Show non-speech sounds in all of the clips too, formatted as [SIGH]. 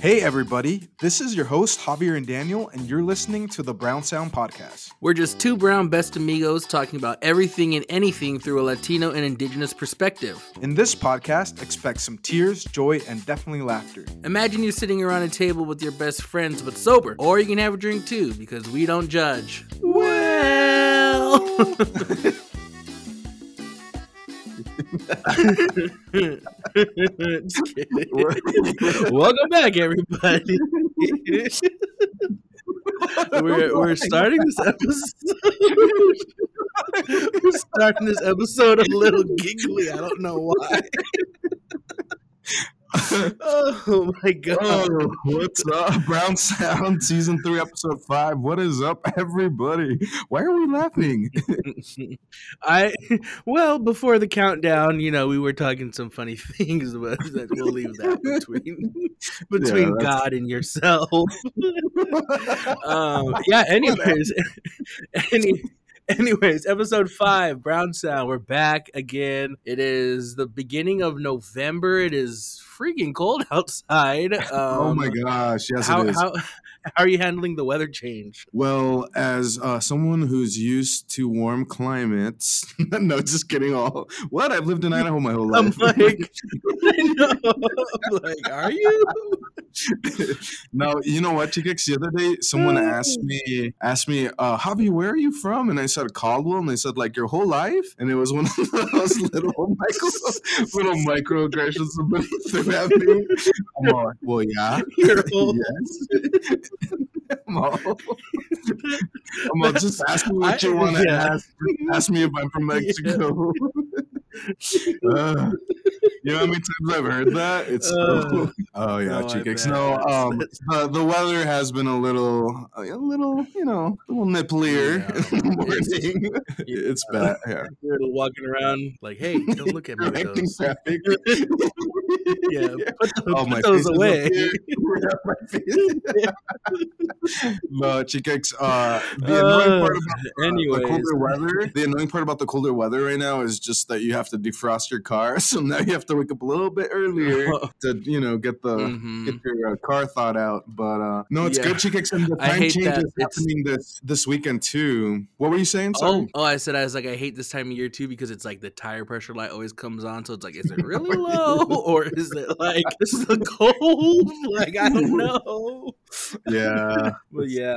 Hey, everybody. This is your host, Javier and Daniel, and you're listening to the Brown Sound Podcast. We're just two brown best amigos talking about everything and anything through a Latino and indigenous perspective. In this podcast, expect some tears, joy, and definitely laughter. Imagine you're sitting around a table with your best friends but sober, or you can have a drink too because we don't judge. Well. [LAUGHS] Welcome back, everybody. [LAUGHS] we're, we're starting this episode. [LAUGHS] we're starting this episode a little giggly. I don't know why. [LAUGHS] oh my god! Oh, what's up? Brown Sound Season 3, Episode 5. What is up, everybody? Why are we laughing? [LAUGHS] I well before the countdown, you know, we were talking some funny [LAUGHS] things, but that we'll leave that [LAUGHS] between between that's- God and yourself. um, yeah. Anyways, any. Anyways, episode five, Brown Sound. We're back again. It is the beginning of November. It is freaking cold [LAUGHS] outside. Um, oh my gosh. Yes, how, it is. how [LAUGHS] how are you handling the weather change? well, as uh, someone who's used to warm climates, [LAUGHS] no, just kidding. All [LAUGHS] what? I've lived in Idaho my whole life. I'm like, I know. I'm like, are you? no, you know what, Chicks? The other day, someone Mm. asked me, asked me, uh, Javi, where are you from? And I said Caldwell, and they said like your whole life, and it was one of those little micro, little microaggressions somebody threw at me. I'm all, well, yeah, Your whole- yes. [LAUGHS] I'm [LAUGHS] just ask me what you want to yeah. ask. Ask me if I'm from [LAUGHS] Mexico. Uh, you know how many times I've heard that? It's so, Uh, oh yeah, no, I Chicks. No, um, the, the weather has been a little, a little, you know, a little nipplier Yeah. [LAUGHS] in the morning. it's bad. Yeah, You're walking around like, hey, don't look at me. with directing those. traffic. [LAUGHS] Yeah, put, th- Oh, put those face is up away. here. [LAUGHS] Yeah, my no, Chicks. Uh, the annoying part Uh, about uh, anyways. the colder weather. The annoying part about the colder weather right now is just that you have to defrost your car. So now you have to wake up a little bit earlier [LAUGHS] to, you know, get the Mhm. get your uh, car thought out. But uh no, it's Yeah. good, Chicks. And the time change that is it's- happening this this weekend too. What were you saying? Oh, Sorry. oh! I said I was like I hate this time of year too because it's like the tire pressure light always comes on, so it's like is it [LAUGHS] really low or is it like this is the cold? [LAUGHS] Like I don't know. Yeah. But yeah.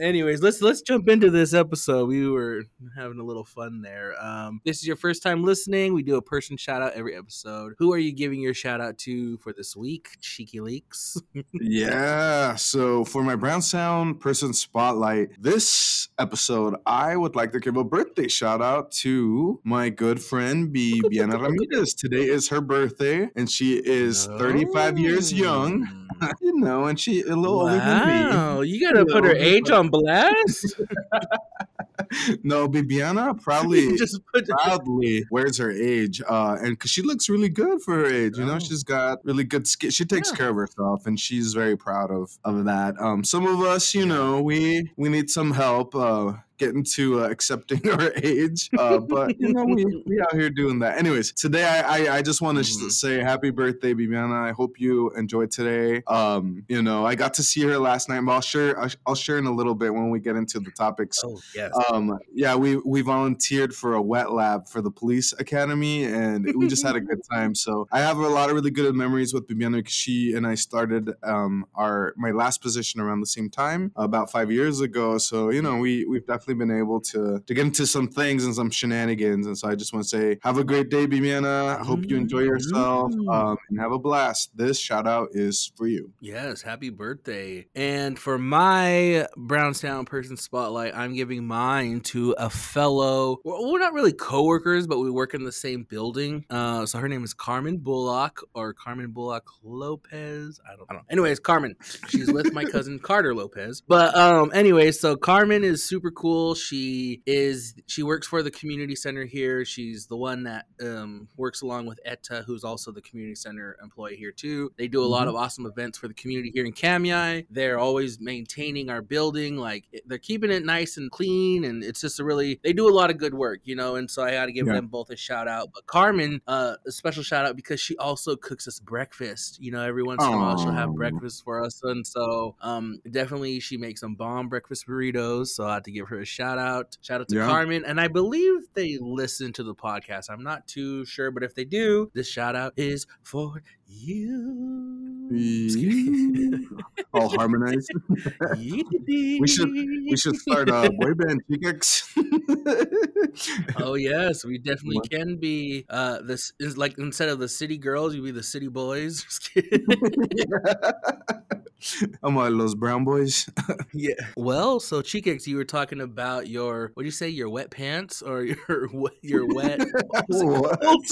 Anyways, let's let's jump into this episode. We were having a little fun there. Um, this is your first time listening. We do a person shout out every episode. Who are you giving your shout out to for this week? Cheeky leaks. Yeah. So for my Brown Sound person spotlight, this episode, I would like to give a birthday shout out to my good friend Bibiana Ramirez. Today is her birthday, and she is 35 years young. [LAUGHS] You know, and she a little older than me. Wow, you gotta put her age on blast. [LAUGHS] [LAUGHS] No, Bibiana probably Just put proudly wears her age, uh, and because she looks really good for her age, you know, she's got really good skin. She takes Yeah. care of herself, and she's very proud of of that. Um, some of us, you know, we we need some help. Uh, getting to uh, accepting [LAUGHS] our age uh, but you know we, [LAUGHS] we out here doing that anyways today i i, I just want to Mhm. say happy birthday bibiana i hope you enjoyed today um you know i got to see her last night but i'll share I'll, I'll share in a little bit when we get into the topics Oh yes. um, yeah, we we volunteered for a wet lab for the police academy, and we just had a good [LAUGHS] time. So I have a lot of really good memories with Bibiana because she and I started um, our my last position around the same time about five years ago. So you know we we've definitely been able to to get into some things and some shenanigans. And so I just want to say, have a great day, Bibiana. I hope you enjoy yourself Mm. um, and have a blast. This shout out is for you. Yes, happy birthday. And for my Brown Sound person spotlight, I'm giving mine to a fellow, well, we're not really coworkers, but we work in the same building. Uh, so her name is Carmen Bullock or Carmen Bullock Lopez. I don't, I don't know. Anyways, Carmen. She's with my cousin [LAUGHS] Carter Lopez. But um, anyways, so Carmen is super cool. Cool. She is she works for the community center here. She's the one that um, works along with Etta, who's also the community center employee here too. They do a lot Mhm. of awesome events for the community here in Kamiah. They're always maintaining our building, like they're keeping it nice and clean, and it's just a really they do a lot of good work, you know. And so I got to give Yeah. them both a shout out. But Carmen, uh, a special shout out because she also cooks us breakfast. You know, every once in a while she'll have breakfast for us, and so um, definitely she makes some bomb breakfast burritos. So I have to give her a shout out. Shout out to Yeah. Carmen, and I believe they listen to the podcast. I'm not too sure, but if they do, this shout out is for you. All harmonized. We should we should start a boy band. [LAUGHS] Oh yes, we definitely can be. Uh, this is like instead of the city girls, you be the city boys. [LAUGHS] [LAUGHS] Just [LAUGHS] kidding. I'm like those brown boys. [LAUGHS] yeah. Well, so Chicx, you were talking about your what do you say? Your wet pants or [LAUGHS] your wet- your wet what was it What? called?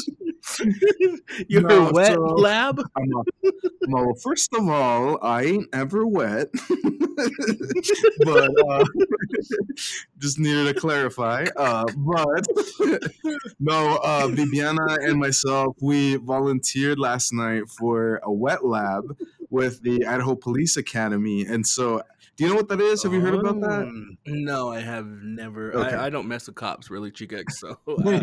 your No, wet so- lab? I'm a, well, first of all, I ain't ever wet, but uh, just needed to clarify. Uh, but no, uh, Bibiana and myself, we volunteered last night for a wet lab with the Idaho Police Academy, and so. Do you know what that is? Have you heard about that? Um, No, I have never. Okay. I, I don't mess with cops, really, Chicx. So [LAUGHS] uh,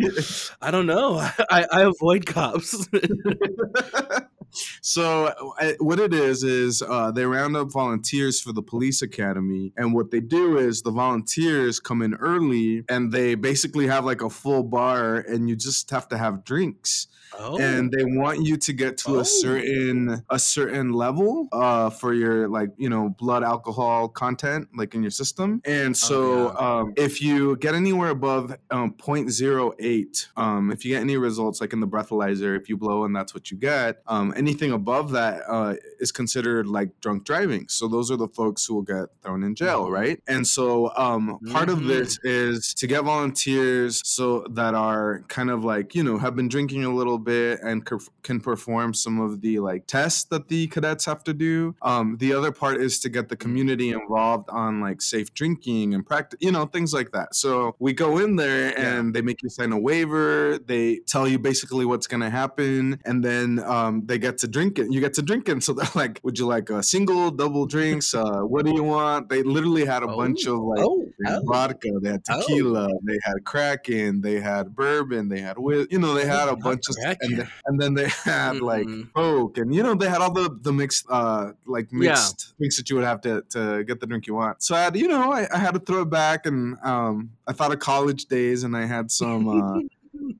I don't know. [LAUGHS] I, I avoid cops. [LAUGHS] so uh, what it is is uh, they round up volunteers for the police academy and what they do is the volunteers come in early and they basically have like a full bar and you just have to have drinks oh, and they want you to get to Oh. a certain a certain level uh, for your like you know blood alcohol content like in your system and so Oh, yeah. um, if you get anywhere above um, 0.08 um, if you get any results like in the breathalyzer if you blow and that's what you get um, anything above that uh, is considered like drunk driving so those are the folks who will get thrown in jail Mhm. right and so um, part of Mhm. this is to get volunteers so that are kind of like you know have been drinking a little bit and can perform some of the like tests that the cadets have to do um, the other part is to get the community involved on like safe drinking and practice you know things like that so we go in there Yeah. and they make you sign a waiver they tell you basically what's going to happen and then um, they get to drink it you get to drink it so they're [LAUGHS] like would you like a single double drinks uh, what do you want they literally had a bunch of like oh, oh. vodka, they had Oh. tequila, they had Kraken, they had bourbon, they had whis- you know, they had a bunch of and, and then they [LAUGHS] had like Mhm. Coke and you know they had all the the mixed uh like Yeah. mixed drinks that you would have to to get the drink you want. So I had you know I, I had to throw it back and um I thought of college days and I had some uh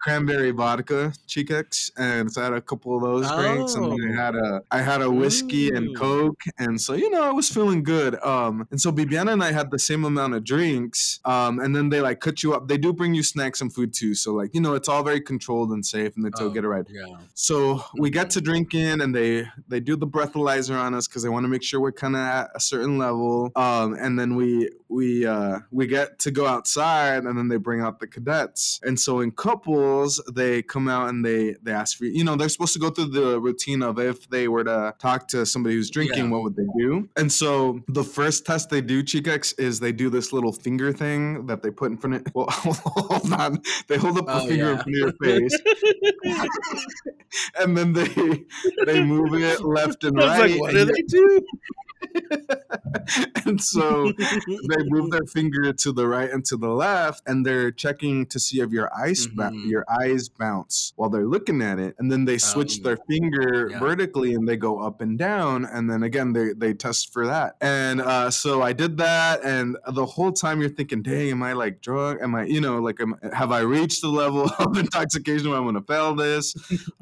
cranberry vodka Chicx and so I had a couple of those drinks and then Oh. I had a I had a whiskey and Mm. coke and so you know I was feeling good um and so Bibiana and I had the same amount of drinks um and then they like cut you up they do bring you snacks and food too so like you know it's all very controlled and safe and they tell Oh, get it right Yeah. so we get Mhm. to drink in, and they they do the breathalyzer on us because they want to make sure we're kind of at a certain level. Um, and then we we uh, we get to go outside, and then they bring out the cadets. And so in couples, they come out and they they ask for you know they're supposed to go through the routine of if they were to talk to somebody who's drinking, Yeah. what would they do? And so the first test they do, Chicx, is they do this little finger thing that they put in front of. [LAUGHS] Well, hold on, they hold up a Oh, finger in front of your face [LAUGHS] and then they they move it left and right. like, what and, do they do? [LAUGHS] and so they move [LAUGHS] their finger to the right and to the left, and they're checking to see if your eyes ba- Mhm. your eyes bounce while they're looking at it, and then they switch Um, their finger yeah. vertically and they go up and down, and then again they they test for that. And uh, so I did that, and the whole time you're thinking, "Dang, am I like drunk? Am I you know like am, have I reached the level [LAUGHS] of intoxication where I'm gonna fail this?"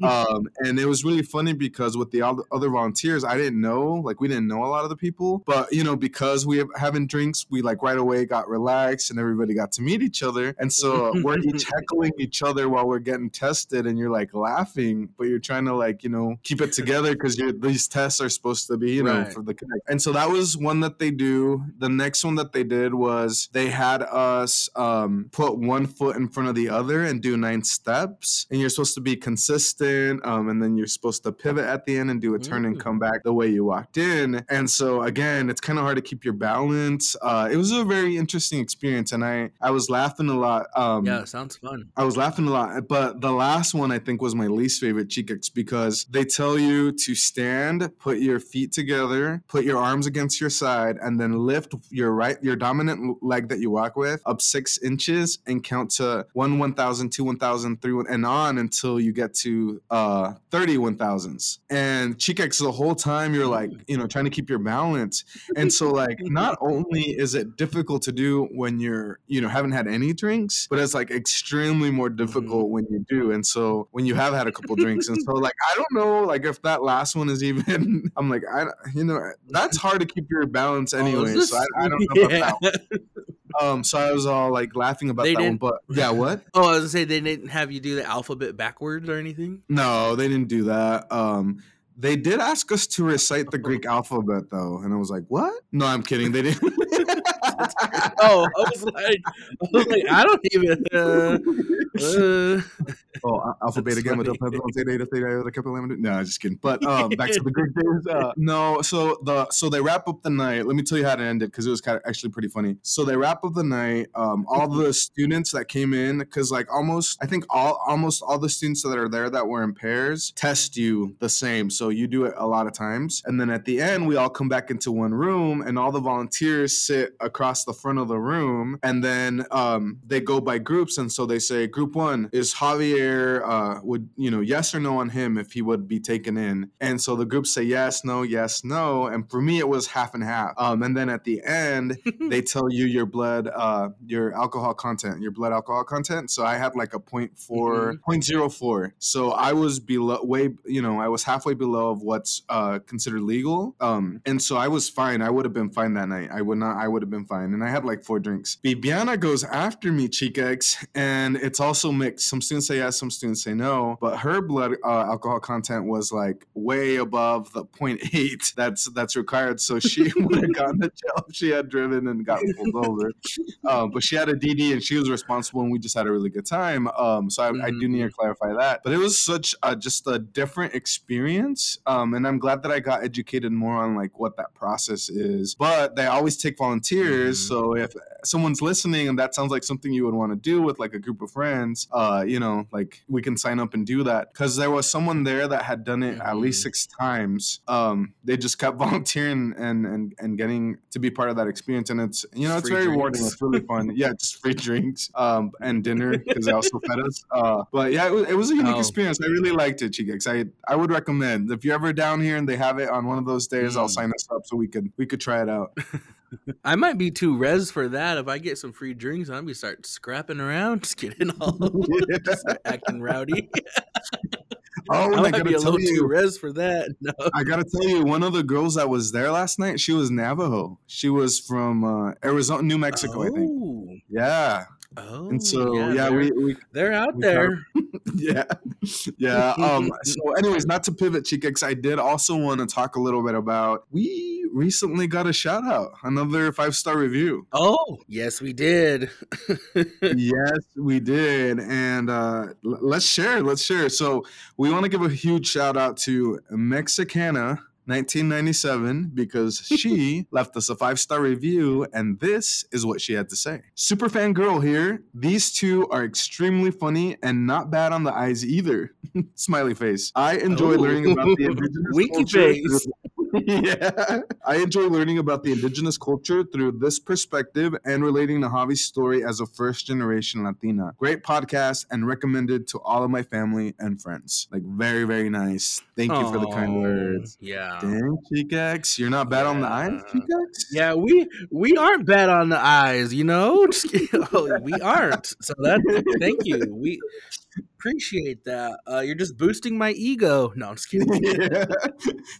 um, and it was really funny because with the other volunteers, I didn't know, like we didn't know a lot of the people, but you know, because we have having drinks, we like right away got relaxed and everybody got to meet each other, and so [LAUGHS] we're each heckling each other while we're getting tested, and you're like laughing, but you're trying to like you know keep it together because these tests are supposed to be you know Right. for the connect, and so that was one that they do. The next one that they did was they had us um, put one foot in front of the other and do nine steps, and you're supposed to be consistent, um, and then you're supposed to pivot at the end and do a turn and Mm. come back the way you walked in. And so again, it's kind of hard to keep your balance. Uh, it was a very interesting experience, and I I was laughing a lot. Um, yeah, sounds fun. I was laughing a lot, but the last one I think was my least favorite Chicax because they tell you to stand, put your feet together, put your arms against your side, and then lift your right, your dominant leg that you walk with up six inches and count to one, 1,000, two, 1,000, three, and on until you get to uh, 30 1,000s. And Chicax, the whole time you're like, [LAUGHS] you know, trying to keep your balance. And so, like, [LAUGHS] not only is it difficult to do when you're, you know, haven't had any drinks, but it's like extremely more difficult mm-hmm. when you do. And so, when you have had a couple drinks, and so, [LAUGHS] like, I don't know, like, if that last one is even, [LAUGHS] I'm like, I, you know, that's hard to keep your balance oh, anyway. Oh, so, I, I, don't know yeah. about that [LAUGHS] Um, so I was all like laughing about they that one, but yeah, what? Oh, I was gonna say they didn't have you do the alphabet backwards or anything. No, they didn't do that. Um, they did ask us to recite the Greek alphabet though, and I was like, "What? No, I'm kidding. They didn't." [LAUGHS] oh, I was like, I was like, I don't even. Uh, uh. Oh, alpha, beta, gamma, delta, epsilon, theta, iota, kappa, lambda. No, I'm just kidding. But um, [LAUGHS] back to the Greek days. Uh, no, so the so they wrap up the night. Let me tell you how to end it because it was kind of actually pretty funny. So they wrap up the night. Um, all the students that came in, because like almost, I think all almost all the students that are there that were in pairs test you the same. So you do it a lot of times, and then at the end we all come back into one room, and all the volunteers sit across the front of the room, and then um, they go by groups, and so they say, group one is Javier. Uh, would you know yes or no on him if he would be taken in, and so the groups say yes, no, yes, no, and for me it was half and half. Um, and then at the end [LAUGHS] they tell you your blood, uh, your alcohol content, your blood alcohol content. So I had like a point four, mm-hmm. 0.04. So I was below, way, you know, I was halfway below of what's uh, considered legal. Um, and so I was fine. I would have been fine that night. I would not. I would have been fine. And I had like four drinks. Bibiana goes after me, Chicax, and it's also mixed. Some students say yes, some students say no. But her blood uh, alcohol content was like way above the 0.8 that's that's required. So she [LAUGHS] would have gone to jail if she had driven and gotten pulled over. Um, but she had a DD and she was responsible, and we just had a really good time. Um, so I, mm-hmm. I, do need to clarify that. But it was such a, just a different experience, um, and I'm glad that I got educated more on like what that process is. But they always take volunteers, mm-hmm. so if someone's listening and that sounds like something you would want to do with like a group of friends, uh, you know, like we can sign up and do that. Because there was someone there that had done it mm-hmm. at least mm-hmm. six times. Um, they just kept [LAUGHS] volunteering and and and getting to be part of that experience, and it's you know it's free very drinks. rewarding. It's really fun. [LAUGHS] yeah, just free drinks um, and dinner because they also fed us. Uh, but yeah, it was, it was a unique oh. experience. I really liked it, Chicax. I I would recommend if you're ever down here and they have it on one of those days, mm. I'll sign us up so we could we could try it out. [LAUGHS] I might be too res for that. If I get some free drinks, I'm gonna start scrapping around, [LAUGHS] just getting all [LAUGHS] just acting rowdy. oh, I might be a little you, too res for that. No. I gotta tell you, one of the girls that was there last night, she was Navajo. She was from uh, Arizona, New Mexico, oh. I think. Oh. Yeah. Oh, and so yeah, yeah we, we they're out we there. [LAUGHS] yeah, yeah. Um. so, anyways, not to pivot, Chicax, I did also want to talk a little bit about we recently got a shout out, another five star review. Oh, yes, we did. [LAUGHS] yes, we did, and uh, let's share. Let's share. So, we want to give a huge shout out to Mexicana 1997 because [LAUGHS] she left us a five star review, and this is what she had to say. Super fan girl here. These two are extremely funny and not bad on the eyes either. [LAUGHS] Smiley face. I enjoy Ooh. learning about the [LAUGHS] indigenous Winky face. [LAUGHS] yeah. I enjoy learning about the indigenous culture through this perspective and relating to Javi's story as a first generation Latina. Great podcast and recommended to all of my family and friends. Like, very, very nice. Thank you for the kind words. Yeah. Dang, Chicax. You're not bad yeah. on the eyes? Yeah, we we aren't bad on the eyes, you know? [LAUGHS] [LAUGHS] we aren't. So that thank you. We appreciate that. Uh, you're just boosting my ego. No, I'm just kidding. yeah. [LAUGHS]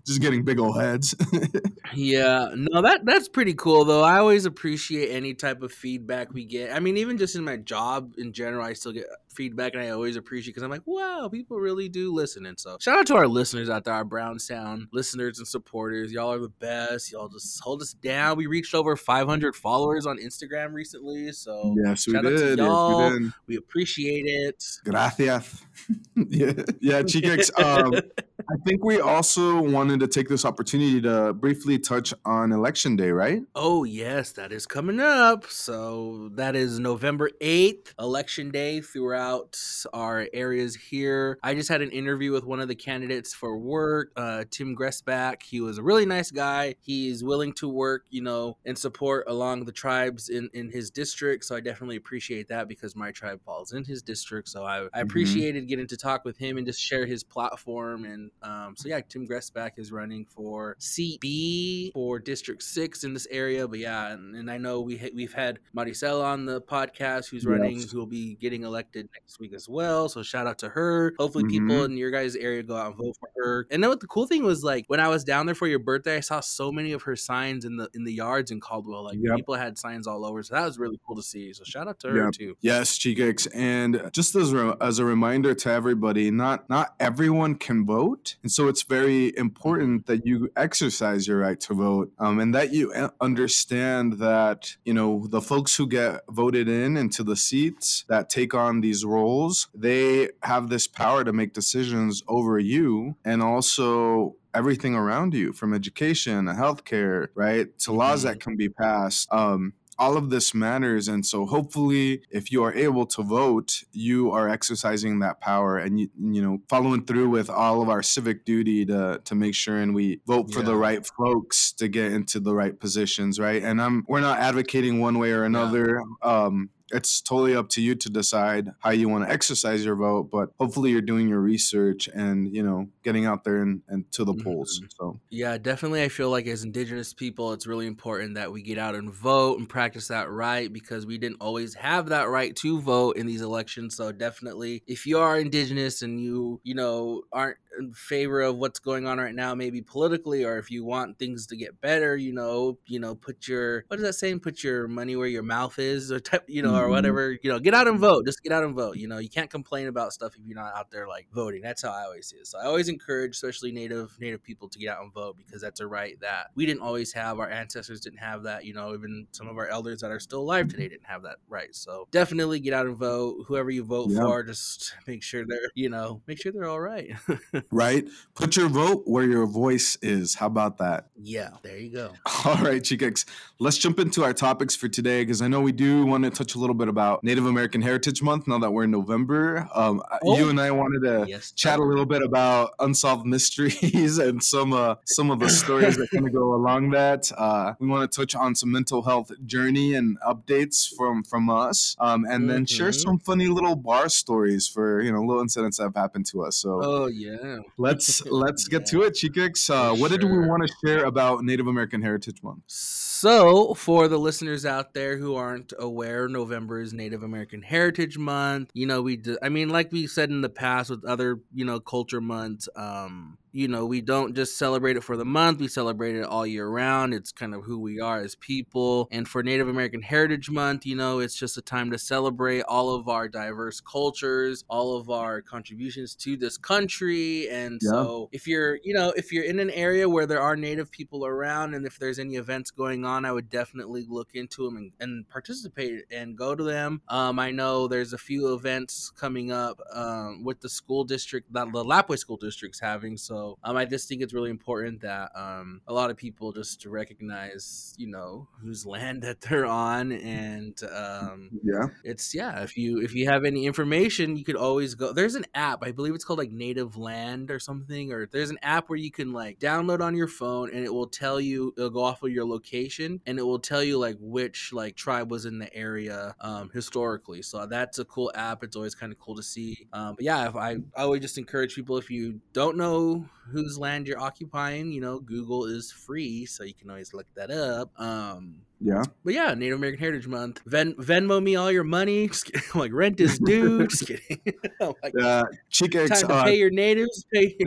Just getting big old heads. [LAUGHS] yeah, no, that that's pretty cool though. I always appreciate any type of feedback we get. I mean, even just in my job in general, I still get feedback and I always appreciate because I'm like, wow, people really do listen. And so shout out to our listeners out there, our Brown Sound listeners and supporters. Y'all are the best. Y'all just hold us down. We reached over 500 followers on Instagram recently. So yes, we did. Yes, we, did. we appreciate it. Gracias. [LAUGHS] yeah, yeah, Chicax. Um, [LAUGHS] I think we also wanted to take this opportunity to briefly touch on election day, right? Oh, yes, that is coming up. So that is November 8th, election day throughout our areas here. I just had an interview with one of the candidates for work, uh, Tim Gressback. He was a really nice guy. He's willing to work, you know, and support along the tribes in, in his district. So I definitely appreciate that because my tribe falls in his district. So I, I Mm-hmm. appreciated getting to talk with him and just share his platform. And um, so, yeah, Tim Gressback is running for CB for District 6 in this area. But yeah, and, and I know we ha- we've had Maricela on the podcast who's running, Yes. who will be getting elected next week as well. So shout out to her. Hopefully, people Mhm. in your guys' area go out and vote for her. And then what the cool thing was like when I was down there for your birthday, I saw so many of her signs in the in the yards in Caldwell. Like Yep. people had signs all over. So that was really cool to see. So shout out to her Yep. too. Yes, Chicx, and just as a, as a reminder to everybody, not not everyone can vote, and so it's very important that you exercise your right to vote, um, and that you uh, understand that you know the folks who get voted in into the seats that take on these roles, they have this power to make decisions over you, and also everything around you, from education, healthcare, right, to laws that can be passed. Um, all of this matters and so hopefully if you are able to vote you are exercising that power and you you know following through with all of our civic duty to to make sure and we vote for the right folks to get into the right positions right? And i'm we're not advocating one way or another um it's totally up to you to decide how you want to exercise your vote but hopefully you're doing your research and you know getting out there and, and to the polls Mhm. so Yeah, definitely. I feel like as Indigenous people, it's really important that we get out and vote and practice that right because we didn't always have that right to vote in these elections. So definitely, if you are Indigenous and you, you know, aren't in favor of what's going on right now, maybe politically, or if you want things to get better, you know, you know, put your what is that saying? Put your money where your mouth is, or type, you know, or Mhm. whatever. You know, get out and vote. Just get out and vote. You know, you can't complain about stuff if you're not out there like voting. That's how I always see it. So I always encourage, especially native native people, to get out and vote because that's a right that we didn't always have. Our ancestors didn't have that. You know, even some of our elders that are still alive today didn't have that right. So definitely get out and vote. Whoever you vote Yeah. for, just make sure they're, you know, make sure they're all right. [LAUGHS] right put your vote where your voice is how about that yeah, there you go. [LAUGHS] All right, Chicx, let's jump into our topics for today because I know we do want to touch a little bit about Native American Heritage Month now that we're in November. Um, Oh. You and I wanted to Yes, chat a little bit about unsolved mysteries [LAUGHS] and some uh, some of the stories that kind of go along that. Uh, we want to touch on some mental health journey and updates from from us, um, and then share Mhm. some funny little bar stories for you know little incidents that have happened to us. So Oh yeah. Let's let's get to it, Chicx. [LAUGHS] Uh, what did we want to share about Native American Heritage Month? So, for the listeners out there who aren't aware, November is Native American Heritage Month. You know, we, do, I mean, like we said in the past with other, you know, culture months, um, you know, we don't just celebrate it for the month, we celebrate it all year round. It's kind of who we are as people. And for Native American Heritage Month, you know, it's just a time to celebrate all of our diverse cultures, all of our contributions to this country. And Yeah. so, if you're, you know, if you're in an area where there are Native people around and if there's any events going on, I would definitely look into them and, and participate and go to them. Um, I know there's a few events coming up um, with the school district that the Lapwai School District's having. So um, I just think it's really important that um, a lot of people just recognize, you know, whose land [LAUGHS] that they're on, and um, Yeah. it's yeah. If you if you have any information, you could always go. There's an app, I believe it's called like Native Land or something, or there's an app where you can like download on your phone, and it will tell you. It'll go off of your location, and it will tell you like which like tribe was in the area um, historically. So that's a cool app. It's always kind of cool to see. Um, but yeah, if I I would just encourage people if you don't know whose land you're occupying, you know, Google is free, so you can always look that up. Um, Yeah. but yeah, Native American Heritage Month. Ven- Venmo me all your money. [LAUGHS] Just kidding. I'm like rent is due. [LAUGHS] Just kidding. [LAUGHS] Like, Uh, Chicx, time to uh, pay your natives. Pay.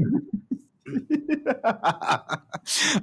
[LAUGHS] uh,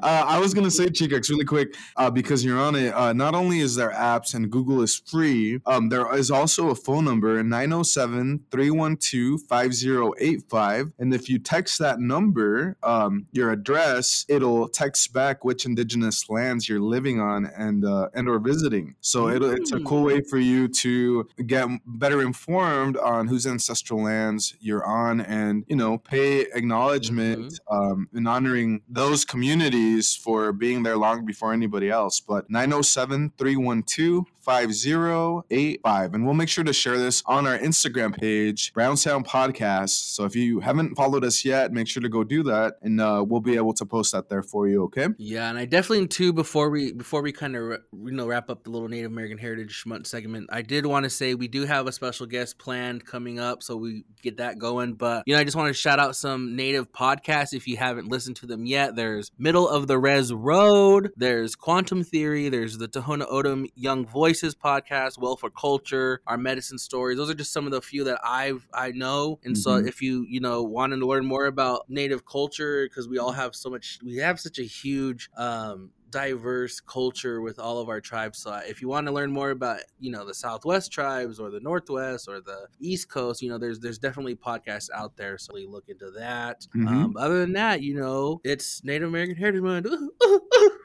I was gonna say Chicx really quick uh, because you're on it. Uh, not only is there apps and Google is free, um, there is also a phone number 907-312-5085. and if you text that number, um, your address, it'll text back which indigenous lands you're living on and uh, and or visiting. So it'll, it's a cool way for you to get better informed on whose ancestral lands you're on, and you know pay acknowledgement Mm-hmm. Um, in honoring those communities for being there long before anybody else. But 907 312 5085. And we'll make sure to share this on our Instagram page, Brown Sound Podcast. So if you haven't followed us yet, make sure to go do that and uh, we'll be able to post that there for you, okay? Yeah, and I definitely too before we before we kind of you know wrap up the little Native American Heritage Month segment, I did want to say we do have a special guest planned coming up, so we get that going. But you know, I just want to shout out some Native podcasts if you haven't listened to them yet. There's Middle of the Rez Road, there's Quantum Theory, there's the Tohono O'odham Young Voices podcast, Well for Culture, Our Medicine Stories. Those are just some of the few that I've I know. And so Mhm. if you you know wanted to learn more about Native culture, because we all have so much, we have such a huge um diverse culture with all of our tribes so if you want to learn more about you know the southwest tribes or the northwest or the east coast you know there's there's definitely podcasts out there so we look into that Mhm. um other than that you know it's native american heritage month. [LAUGHS]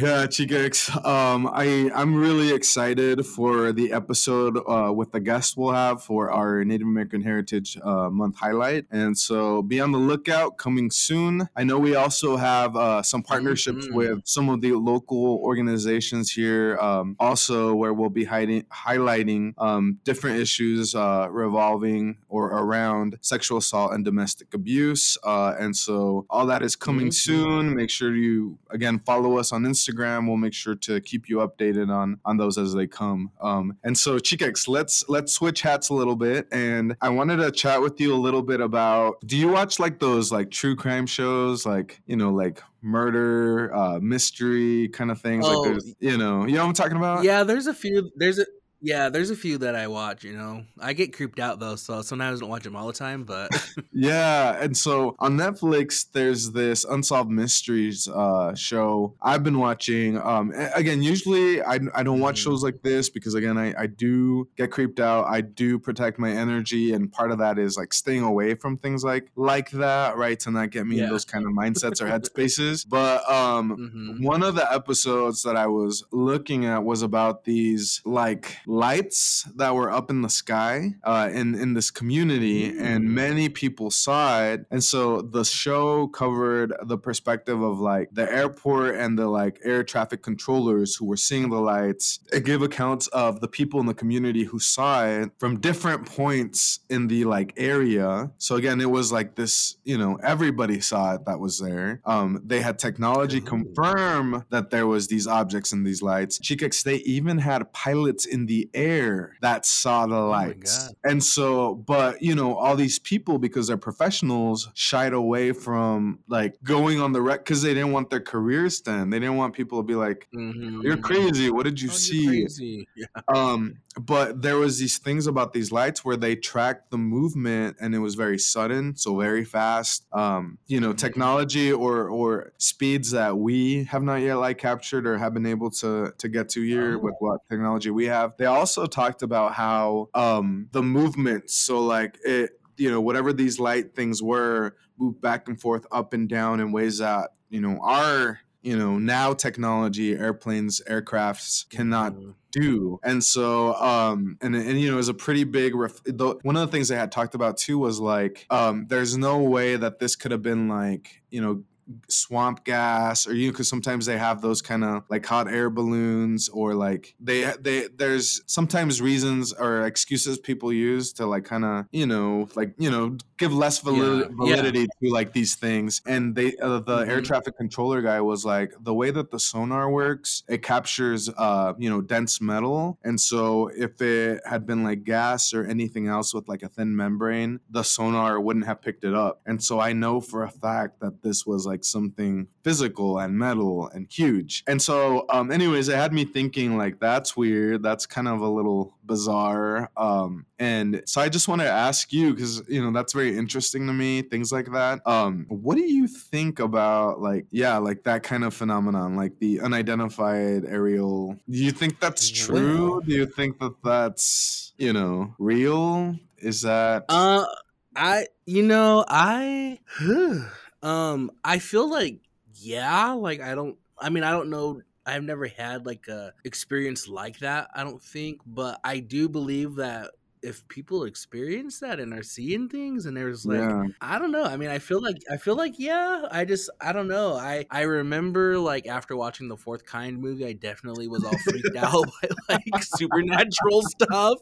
yeah, Chicx. Um, I I'm really excited for the episode uh, with the guest we'll have for our Native American Heritage uh, Month highlight, and so be on the lookout. Coming soon. I know we also have uh, some partnerships Mhm. with some of the local organizations here, um, also where we'll be hiding, highlighting um, different issues uh, revolving or around sexual assault and domestic abuse, uh, and so all that is coming Mhm. soon. Make sure you again follow us on Instagram. We'll make sure to keep you updated on on those as they come. Um, and so, Chicx, let's let's switch hats a little bit, and I wanted to chat with you a little bit about. Do you watch like those like true crime shows, like you know, like murder, uh, mystery kind of things? Oh, like there's, you know, you know what I'm talking about? yeah there's a few there's a yeah there's a few that i watch you know i get creeped out though so sometimes i don't watch them all the time but [LAUGHS] Yeah, and so on Netflix, there's this unsolved mysteries uh, show I've been watching. Um, again, usually I, I don't watch Mm. shows like this because again, I, I do get creeped out. I do protect my energy, and part of that is like staying away from things like like that, right, to not get me in those kind of mindsets or [LAUGHS] headspaces. But um, Mhm. one of the episodes that I was looking at was about these like lights that were up in the sky uh, in in this community, and Mm. many people saw it. And so the show covered the perspective of like the airport and the like air traffic controllers who were seeing the lights. It gave accounts of the people in the community who saw it from different points in the like area. So again, it was like this, you know, everybody saw it that was there. Um, they had technology confirm that there was these objects and these lights. Chicx, they even had pilots in the air that saw the Oh lights. God. and so, but you know, all these people because they're professionals shied away from like going on the rec because they didn't want their careers to end. They didn't want people to be like, Mhm. "You're crazy. What did you Oh, see?" [LAUGHS] Yeah. um but there was these things about these lights where they tracked the movement and it was very sudden so very fast um you know Mhm. technology or or speeds that we have not yet like captured or have been able to to get to here Oh. with what technology we have they also talked about how um the movement so like it you know whatever these light things were moved back and forth up and down in ways that you know our you know now technology airplanes aircrafts cannot Mhm. Do. And so, um, and, and you know, it was a pretty big, ref- the, one of the things they had talked about too was like, um, there's no way that this could have been like, you know, swamp gas or you know because sometimes they have those kind of like hot air balloons or like they they there's sometimes reasons or excuses people use to like kind of you know like you know give less valid- Yeah, yeah. validity to like these things and they uh, the air Mhm. traffic controller guy was like the way that the sonar works it captures uh you know dense metal and so if it had been like gas or anything else with like a thin membrane the sonar wouldn't have picked it up and so i know for a fact that this was like like something physical and metal and huge. And so, um, anyways, it had me thinking like that's weird. That's kind of a little bizarre. Um, and so I just want to ask you because you know that's very interesting to me. Things like that. Um, what do you think about like yeah, like that kind of phenomenon, like the unidentified aerial? Do you think that's true? Do you think that that's you know real? Is that Uh, I you know I [SIGHS] um I feel like yeah, like I don't. I mean I don't know. I've never had like a experience like that. I don't think, but I do believe that if people experience that and are seeing things and there's like yeah? I don't know. I mean, I feel like I feel like yeah. I just I don't know. I I remember like after watching the Fourth Kind movie, I definitely was all freaked [LAUGHS] out by like supernatural stuff.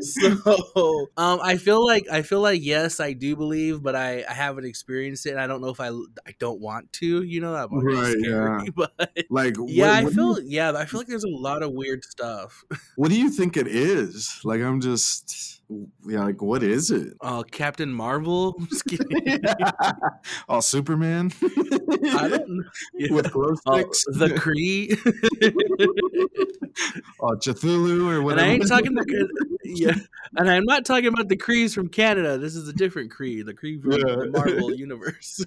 So um, I feel like I feel like yes, I do believe, but I I haven't experienced it, and I don't know if I I don't want to. You know, be Right, scary, [LAUGHS] but Like yeah, what, I what feel you, yeah, I feel like there's a lot of weird stuff. what do you think it is? Like I'm just yeah, like what is it? Uh, Captain Marvel. [LAUGHS] [LAUGHS] Oh, Superman I don't know. [LAUGHS] Yeah. with glow Oh, sticks. the Kree. oh, Cthulhu or and whatever. I ain't talking the yeah, and I'm not talking about the Crees from Canada. This is a different Kree, the Kree from Yeah. the Marvel universe.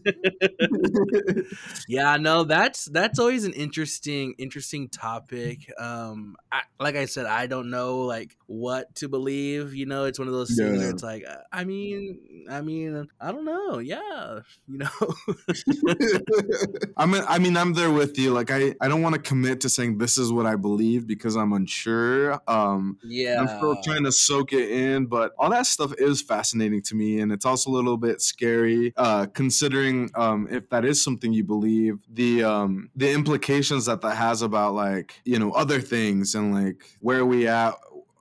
yeah, no, that's that's always an interesting interesting topic. Um, I, like I said, I don't know like what to believe. You know, it's one of those things where it's like, uh, I mean, I mean, I don't know. Yeah, [LAUGHS] you know. [LAUGHS] I mean, I mean, I'm there with you. Like, I, I don't want to commit to saying this is what I believe because I'm unsure. Um, yeah, I'm still trying to soak it in, but all that stuff is fascinating to me, and it's also a little bit scary, uh, considering um, if that is something you believe, the um, the implications that that has about like you know other things and like where we at,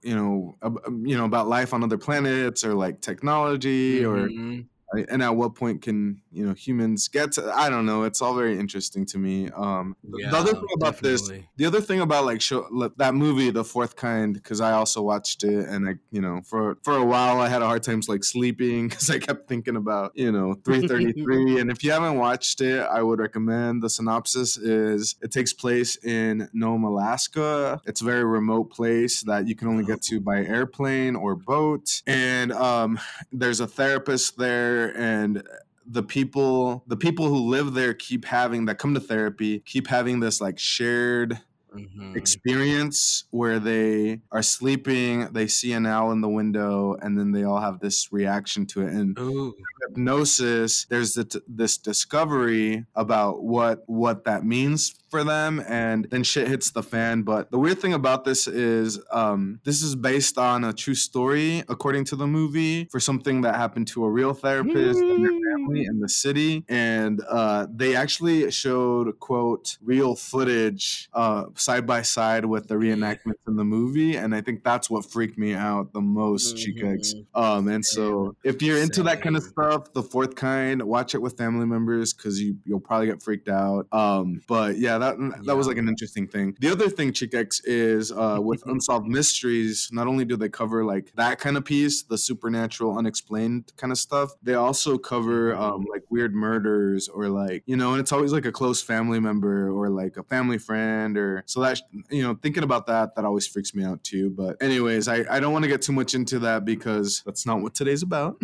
you know, ab- um, you know about life on other planets or like technology or Mhm. Right? and at what point can you know humans get to i don't know it's all very interesting to me um th- the other thing about this the other thing about like show that movie the fourth kind because i also watched it and i you know for for a while i had a hard time like sleeping [LAUGHS] because i kept thinking about you know [LAUGHS] 333 and if you haven't watched it i would recommend the synopsis is it takes place in nome alaska. It's a very remote place that you can only get to by airplane or boat and um there's a therapist there and the people the people who live there keep having that come to therapy keep having this like shared Mhm. experience where they are sleeping they see an owl in the window and then they all have this reaction to it and Ooh. hypnosis there's the, this discovery about what what that means for them and then shit hits the fan but the weird thing about this is um, this is based on a true story according to the movie for something that happened to a real therapist their family in the city and uh, they actually showed quote real footage uh, side by side with the reenactments in the movie and i think that's what freaked me out the most Mhm. um and so if you're into that kind of stuff the fourth kind watch it with family members because you you'll probably get freaked out. Um but yeah that that was like an interesting thing. The other thing chick x is uh with [LAUGHS] unsolved mysteries not only do they cover like that kind of piece the supernatural unexplained kind of stuff they also cover um like weird murders or like you know and it's always like a close family member or like a family friend or so that you know thinking about that that always freaks me out too but anyways i i don't want to get too much into that because that's not what today's about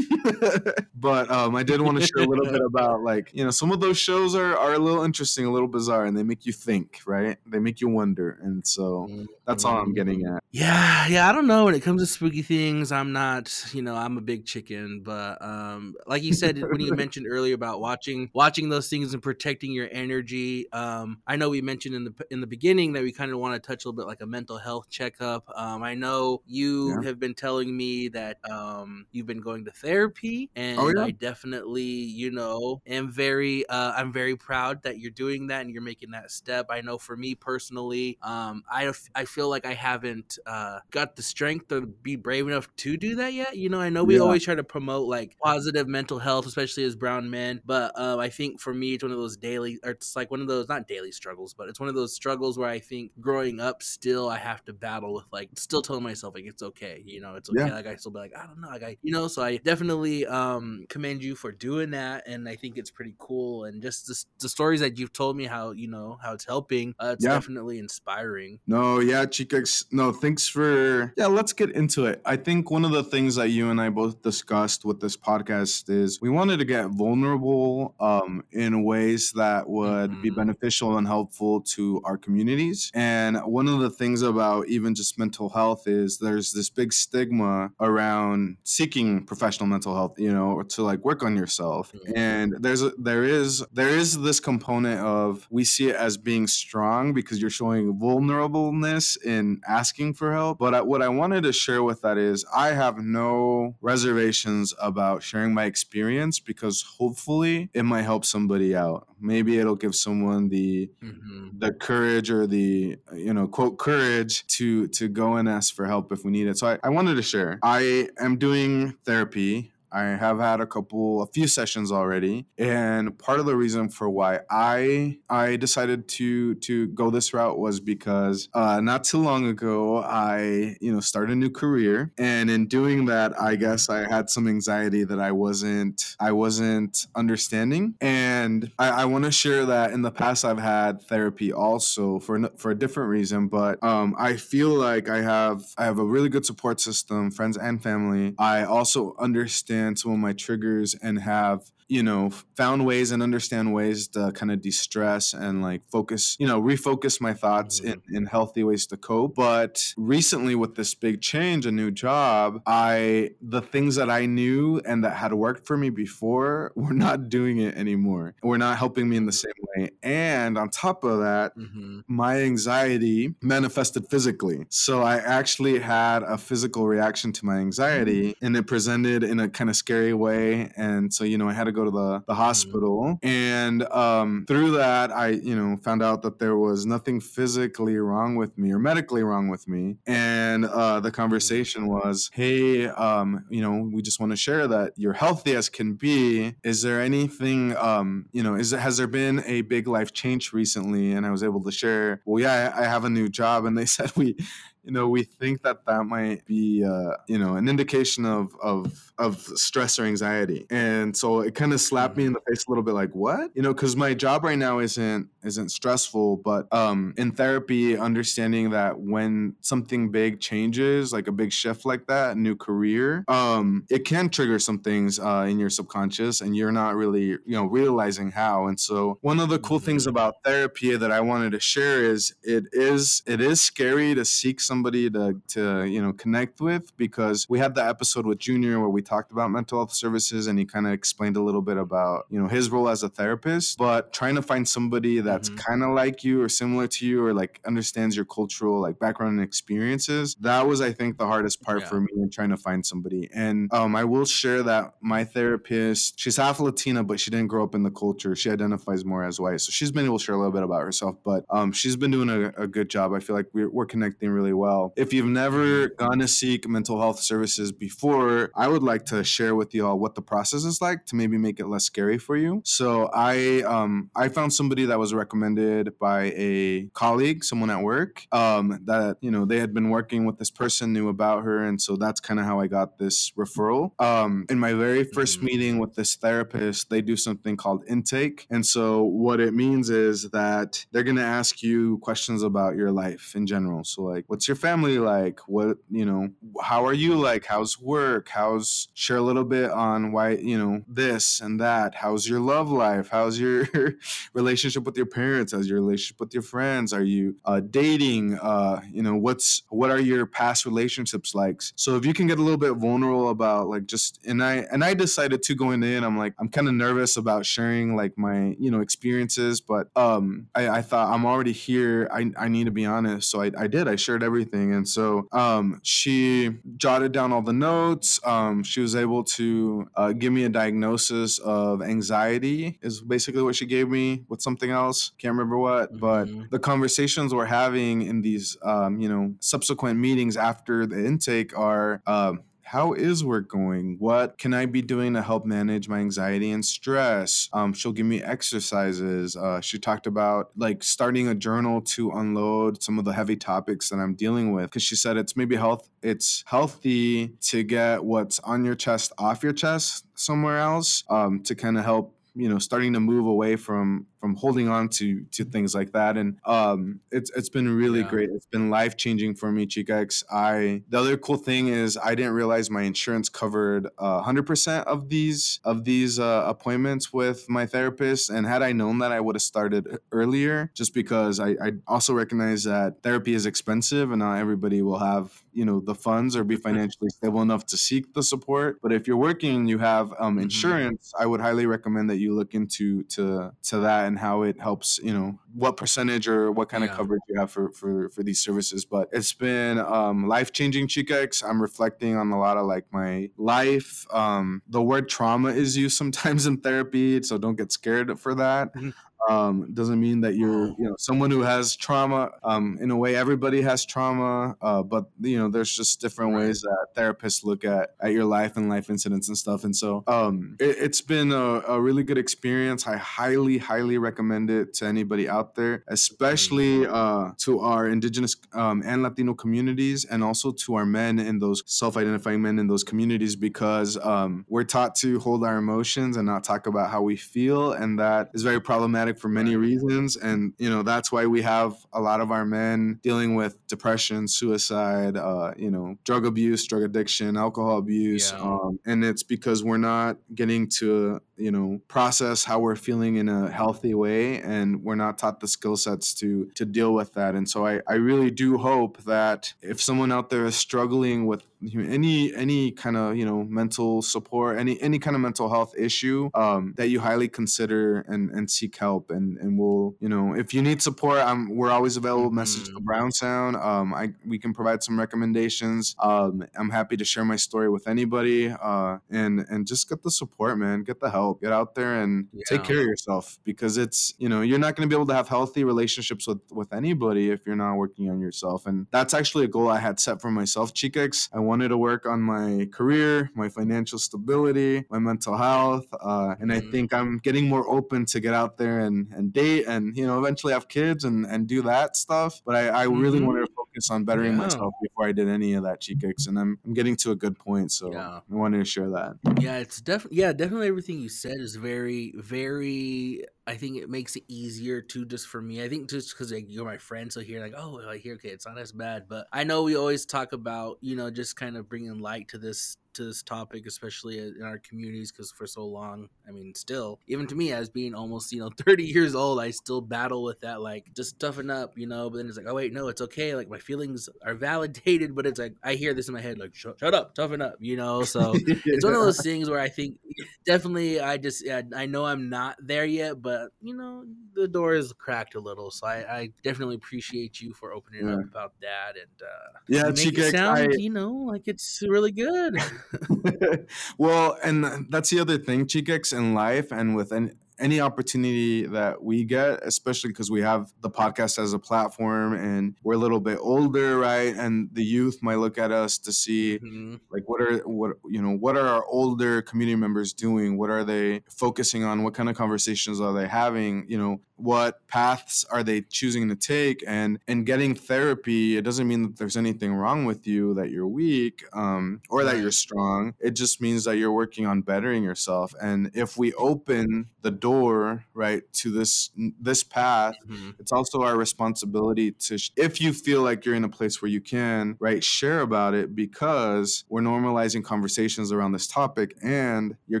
[LAUGHS] but um i did want to share a little bit about like you know some of those shows are are a little interesting a little bizarre and they make you think right they make you wonder and so that's all i'm getting at Yeah, yeah, I don't know. When it comes to spooky things, I'm not, you know, I'm a big chicken. But um, like you said when you mentioned earlier about watching watching those things and protecting your energy, um, I know we mentioned in the in the beginning that we kind of want to touch a little bit like a mental health checkup. Um, I know you Yeah. have been telling me that um, you've been going to therapy, and Oh, yeah. I definitely, you know, am very, uh, I'm very proud that you're doing that and you're making that step. I know for me personally, um, I I feel like I haven't uh, got the strength to be brave enough to do that yet. You know, I know we Yeah. always try to promote like positive mental health, especially as brown men. But um, I think for me, it's one of those daily, or it's like one of those not daily struggles, but it's one of those struggles where I think growing up, still I have to battle with like still telling myself like it's okay. You know, it's okay. Yeah. Like I still be like I don't know, like I you know. So I definitely um commend you for doing that, and I think it's pretty cool. And just the, the stories that you've told me, how you know how it's helping, uh, it's Yeah. definitely inspiring. No, yeah, Chicas. No, thanks for. Yeah, let's get into it. I think one of the things that you and I both discussed with this podcast is we wanted to get vulnerable um, in ways that would be Mhm. beneficial and helpful to our communities. And one of the things about even just mental health is there's this big stigma around seeking professional mental health, you know, to like work on yourself. Mhm. And there's a, there is there is this component of we see it as being strong because you're showing vulnerableness in asking for help. But I, what I wanted to share with that is I have no reservations about sharing my experience because hopefully it might help somebody out. Maybe it'll give someone the hmm the courage or the you know quote courage to to go and ask for help if we need it. So I, I wanted to share. I am doing therapy I have had a couple, a few sessions already, and part of the reason for why I I decided to to go this route was because uh, not too long ago I you know started a new career, and in doing that, I guess I had some anxiety that I wasn't I wasn't understanding, and I, I want to share that in the past I've had therapy also for for a different reason, but um, I feel like I have I have a really good support system, friends and family. I also understand some of my triggers and have you know found ways and understand ways to kind of de-stress and like focus you know refocus my thoughts in, mm-hmm. in healthy ways to cope. But recently with this big change a new job i the things that i knew and that had worked for me before [LAUGHS] were not doing it anymore. Were not helping me in the mm-hmm. same way. And on top of that hmm my anxiety manifested physically. So I actually had a physical reaction to my anxiety mm. and it presented in a kind of scary way. And so, you know, I had to go to the, the hospital. And um, through that, I, you know, found out that there was nothing physically wrong with me or medically wrong with me. And uh, the conversation was, hey, um, you know, we just want to share that you're healthy as can be. Is there anything, um, you know, is has there been a big life change recently? And I was able to share, well, yeah, I, I have a new job. And they [LAUGHS] said we, you know, we think that that might be, uh, you know, an indication of of of stress or anxiety. And so it kind of slapped me in the face a little bit, like what, you know, because my job right now isn't isn't stressful, but um, in therapy, understanding that when something big changes, like a big shift like that, a new career, um, it can trigger some things uh, in your subconscious, and you're not really, you know, realizing how. And so one of the cool things Mhm. about therapy that I wanted to share is it is it is scary to seek somebody to to you know connect with because we had the episode with Junior where we talked about mental health services and he kind of explained a little bit about you know his role as a therapist, but trying to find somebody that's Mhm. kind of like you or similar to you or like understands your cultural like background and experiences. That was I think the hardest part Yeah. for me in trying to find somebody. And um, I will share that my therapist, she's half Latina, but she didn't grow up in the culture. She identifies more as white, so she's been able to share a little bit about herself. But um, she's been doing a, a good job. I feel like we're, we're connecting really well. If you've never gone to seek mental health services before, I would like to share with you all what the process is like to maybe make it less scary for you. So I um, I found somebody that was recommended by a colleague, someone at work, um, that you know they had been working with this person, knew about her, and so that's kind of how I got this referral. Um, in my very 1st Mhm. meeting with this therapist, they do something called intake, and so what it means is that they're gonna ask you questions about your life in general. So like, what's your family like? What you know? How are you like? How's work? How's share a little bit on why you know this and that? How's your love life? How's your [LAUGHS] relationship with your parents? How's your relationship with your friends? Are you uh, dating? Uh, you know, what's what are your past relationships like? So if you can get a little bit vulnerable about like just and I and I decided to going in, I'm like I'm kind of nervous about sharing like my you know experiences, but um I, I thought I'm already here. I I need to be honest, so I, I did. I shared everything, and so um she jotted down all the notes. Um, she was able to uh, give me a diagnosis of anxiety is basically what she gave me with something else else. Can't remember what, but Mhm. the conversations we're having in these, um, you know, subsequent meetings after the intake are. Um, how is work going? What can I be doing to help manage my anxiety and stress? Um, she'll give me exercises. Uh, she talked about like starting a journal to unload some of the heavy topics that I'm dealing with because she said it's maybe health. It's healthy to get what's on your chest off your chest somewhere else um, to kind of help you know starting to move away from from holding on to to things like that and um it's it's been really Yeah. great it's been life changing for me chica X. i the other cool thing is i didn't realize my insurance covered uh, 100% of these of these uh, appointments with my therapist and had i known that i would have started earlier just because I, I also recognize that therapy is expensive and not everybody will have you know the funds or be financially stable enough to seek the support but if you're working and you have um, Mhm. insurance i would highly recommend that you look into to to that and how it helps you know what percentage or what kind Yeah. of coverage you have for for for these services but it's been um life changing chica I'm reflecting on a lot of like my life um the word trauma is used [LAUGHS] sometimes in therapy so don't get scared for that Mhm. Um doesn't mean that you're you know someone who has trauma um in a way everybody has trauma uh but you know there's just different ways that therapists look at at your life and life incidents and stuff and so um it, it's been a, a really good experience. I highly highly recommend it to anybody out there especially uh to our indigenous um, and latino communities and also to our men in those self-identifying men in those communities because um we're taught to hold our emotions and not talk about how we feel and that is very problematic for many reasons and you know that's why we have a lot of our men dealing with depression suicide uh you know drug abuse drug addiction alcohol abuse Yeah. um and it's because we're not getting to you know process how we're feeling in a healthy way and we're not taught the skill sets to to deal with that. And so i i really do hope that if someone out there is struggling with any any kind of you know mental support any any kind of mental health issue um that you highly consider and and seek help. And and we'll you know if you need support i'm we're always available. Message to Mhm. brown sound. Um i we can provide some recommendations. Um i'm happy to share my story with anybody uh and and just get the support man. Get the help get out there and take care of yourself because it's you know you're not going to be able to have healthy relationships with with anybody if you're not working on yourself and that's actually a goal i had set for myself chicx i wanted to work on my career my financial stability my mental health uh, and i Mhm. think i'm getting more open to get out there and and date and you know eventually have kids and and do that stuff but i, I really Mhm. wanted to focus on bettering Yeah. myself before i did any of that chicx and i'm, I'm getting to a good point so Yeah. i wanted to share that Yeah, it's definitely yeah, definitely everything you said is very, very. I think it makes it easier too, just for me. I think just because like, you're my friend, so here like, oh, like here, okay, it's not as bad. But I know we always talk about you know just kind of bringing light to this to this topic, especially in our communities, because for so long, I mean, still, even to me, as being almost you know [LAUGHS] 30 years old, I still battle with that, like just toughen up, you know. But then it's like, oh wait, no, it's okay. Like my feelings are validated, but it's like I hear this in my head, like shut, shut up, toughen up, you know. So [LAUGHS] it's one of those things where I think definitely I just yeah, I know I'm not there yet, but you know the door is cracked a little, so I, I definitely appreciate you for opening up about that and uh, yeah make it sound I, you know like it's really good. [LAUGHS] [LAUGHS] well, and that's the other thing, Chicx, in life and with any, any opportunity that we get, especially because we have the podcast as a platform and we're a little bit older, right? And the youth might look at us to see Mhm. like what are what you know what are our older community members doing what are they focusing on what kind of conversations are they having you know what paths are they choosing to take and and getting therapy it doesn't mean that there's anything wrong with you that you're weak um, or that you're strong it just means that you're working on bettering yourself and if we open the door right to this this path Mhm. it's also our responsibility to sh- if you feel like you're in a place where you can right share about it because we're normalizing conversations around this topic and you're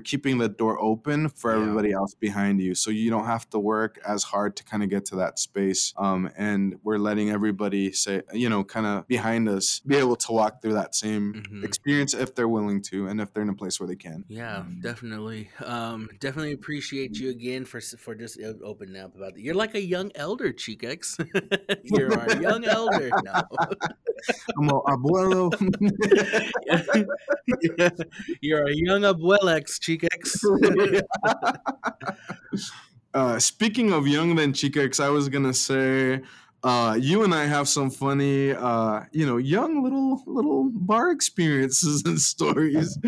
keeping the door open for Yeah. everybody else behind you so you don't have to work as hard to kind of get to that space um, and we're letting everybody say you know kind of behind us be able to walk through that same Mhm. experience if they're willing to and if they're in a place where they can Yeah, definitely. Um, definitely appreciate you again for for just opening up about it. You're like a young elder, Chiquex. [LAUGHS] You're our [LAUGHS] young elder. No. [LAUGHS] Como abuelo You're a young abuelex, Chiquex. Uh, speaking of young then Chica, I was gonna say uh, you and I have some funny, uh, you know, young little little bar experiences and [LAUGHS] stories.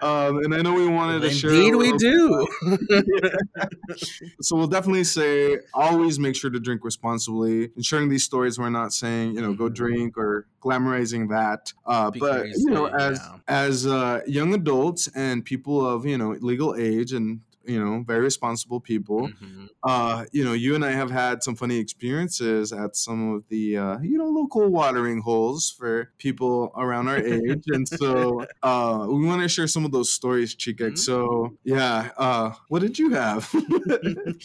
Um, and I know we wanted to share. Indeed, we do. [LAUGHS] [LAUGHS] so we'll definitely say always make sure to drink responsibly. And sharing these stories, we're not saying you know go Mhm. drink or glamorizing that. Uh, but you know, as as uh, young adults and people of you know legal age and you know very responsible people Mhm. uh, you know, you and I have had some funny experiences at some of the, uh, you know, local watering holes for people around our age. and so [LAUGHS] uh, we want to share some of those stories, Chica. Mhm. So, yeah, uh, what did you have? [LAUGHS]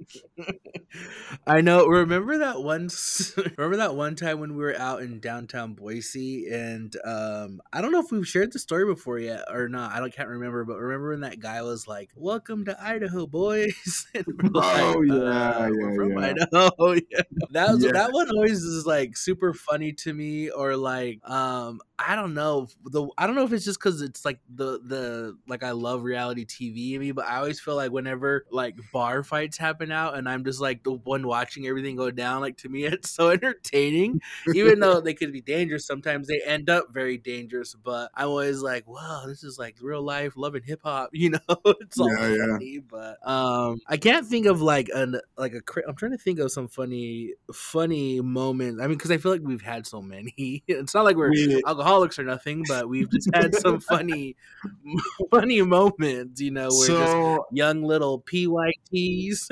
[LAUGHS] [LAUGHS] I know. Remember that one? [LAUGHS] Remember that one time when we were out in downtown Boise, and um, I don't know if we've shared the story before yet or not. I don't can't remember. But remember when that guy was like, "Welcome to Idaho, boys." [LAUGHS] and we're Oh, yeah, "Uh, we're from yeah. Idaho. yeah. That was Yeah. that one always is like super funny to me, or like um, I don't know the I don't know if it's just because it's like the the like I love reality TV in me, but I always feel like whenever like bar fights happen out and I'm just like the one watching everything go down, like to me [LAUGHS] it's so entertaining. Even though they could be dangerous, sometimes they end up very dangerous. But I'm always like, wow, this is like real life Love & Hip Hop. [LAUGHS] You know, it's all Yeah, yeah. funny. But um, I can't think of like an like a. I'm trying to think of some funny funny moments. I mean, because I feel like we've had so many. [LAUGHS] It's not like we're We- alcoholics or nothing, but we've just had some funny, funny moments, you know, where just young little PYTs.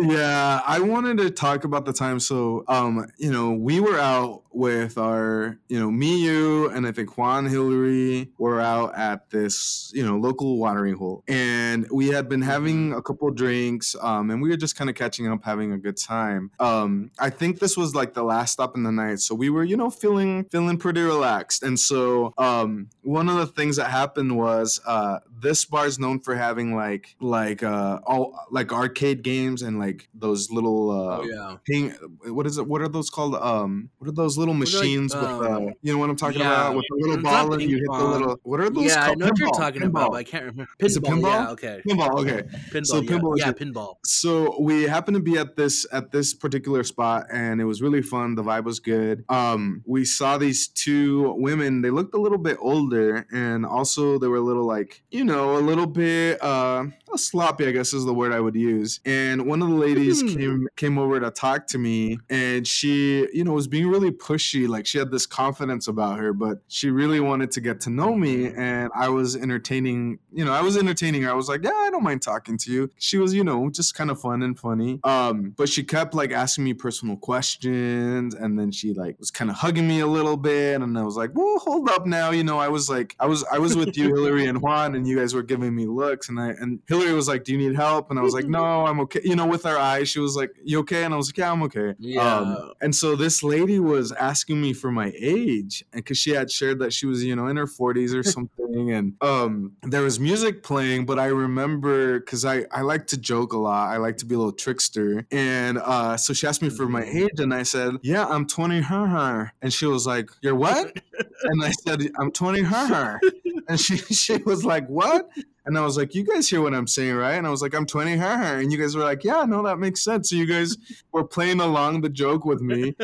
Yeah, I wanted to talk about the time. So, um, you know, we were out with our, you know, me, you, and I think Juan, Hillary were out at this, you know, local watering hole, and we had been having a couple drinks, um, and we were just kind of catching up, having a good time. Um, I think this was like the last stop in the night, so we were, you know, feeling feeling pretty relaxed, and so um, one of the things that happened was uh, this bar is known for having like like uh, all like arcade games and like those little uh, Oh, yeah. ping what is it what are those called um what are those little What are, like, machines with uh um, you know what i'm talking yeah, about with the little it's ball and you hit the little what are those Yeah, I called know what you're Pinball, talking about, pinball. but I can't remember. Is it Pinball, yeah, okay. pinball okay Pinball, So yeah. pinball is yeah, pinball. so we happened to be at this at this particular spot and it was really fun the vibe was good um we saw these two women they looked a little bit older and also they were a little like you know a little bit uh sloppy i guess is the word i would use. And one of the ladies Hmm. came came over to talk to me and she you know was being really pushy like she had this confidence about her but she really wanted to get to know me and i was entertaining you know i was entertaining her. I was like yeah i don't mind talking to you. She was you know just kind of fun and funny. Um but she kept like asking me personal questions and then she like was kind of hugging me a little bit and i was like well hold up now. You know i was like i was i was with you [LAUGHS] hillary and juan and you guys were giving me looks and i and hillary was like do you need help and i was like [LAUGHS] no i'm okay you know with her eyes she was like you okay and i was like yeah i'm okay Yeah. um, and so this lady was asking me for my age, and because she had shared that she was, you know, in her 40s or [LAUGHS] something, and um, there was music playing. But I remember because I I like to joke a lot. I like to be a little trickster, and uh, so she asked me for my age, and I said, "Yeah, I'm 20." Her, her, and she was like, "You're what?" [LAUGHS] and I said, "I'm 20." Her, her, and she she was like, "What?" And I was like, "You guys hear what I'm saying, right?" And I was like, "I'm 20." Her, her, and you guys were like, "Yeah, no, that makes sense." So you guys [LAUGHS] were playing along the joke with me.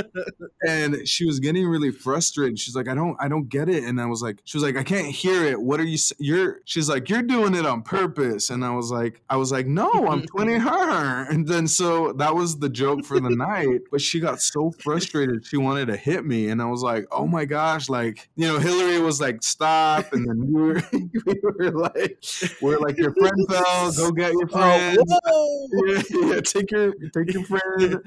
And she was getting really frustrated. She's like i don't i don't get it. And i was like she was like i can't hear it. What are you you're she's like you're doing it on purpose. And i was like i was like no i'm [LAUGHS] 20 her and then so that was the joke for the night. But she got so frustrated she wanted to hit me. And i was like oh my gosh. Like you know hillary was like stop. And then we were [LAUGHS] we were like we're like your friend fell [LAUGHS] go get your friend Oh, whoa! [LAUGHS] yeah, yeah, take your take your friend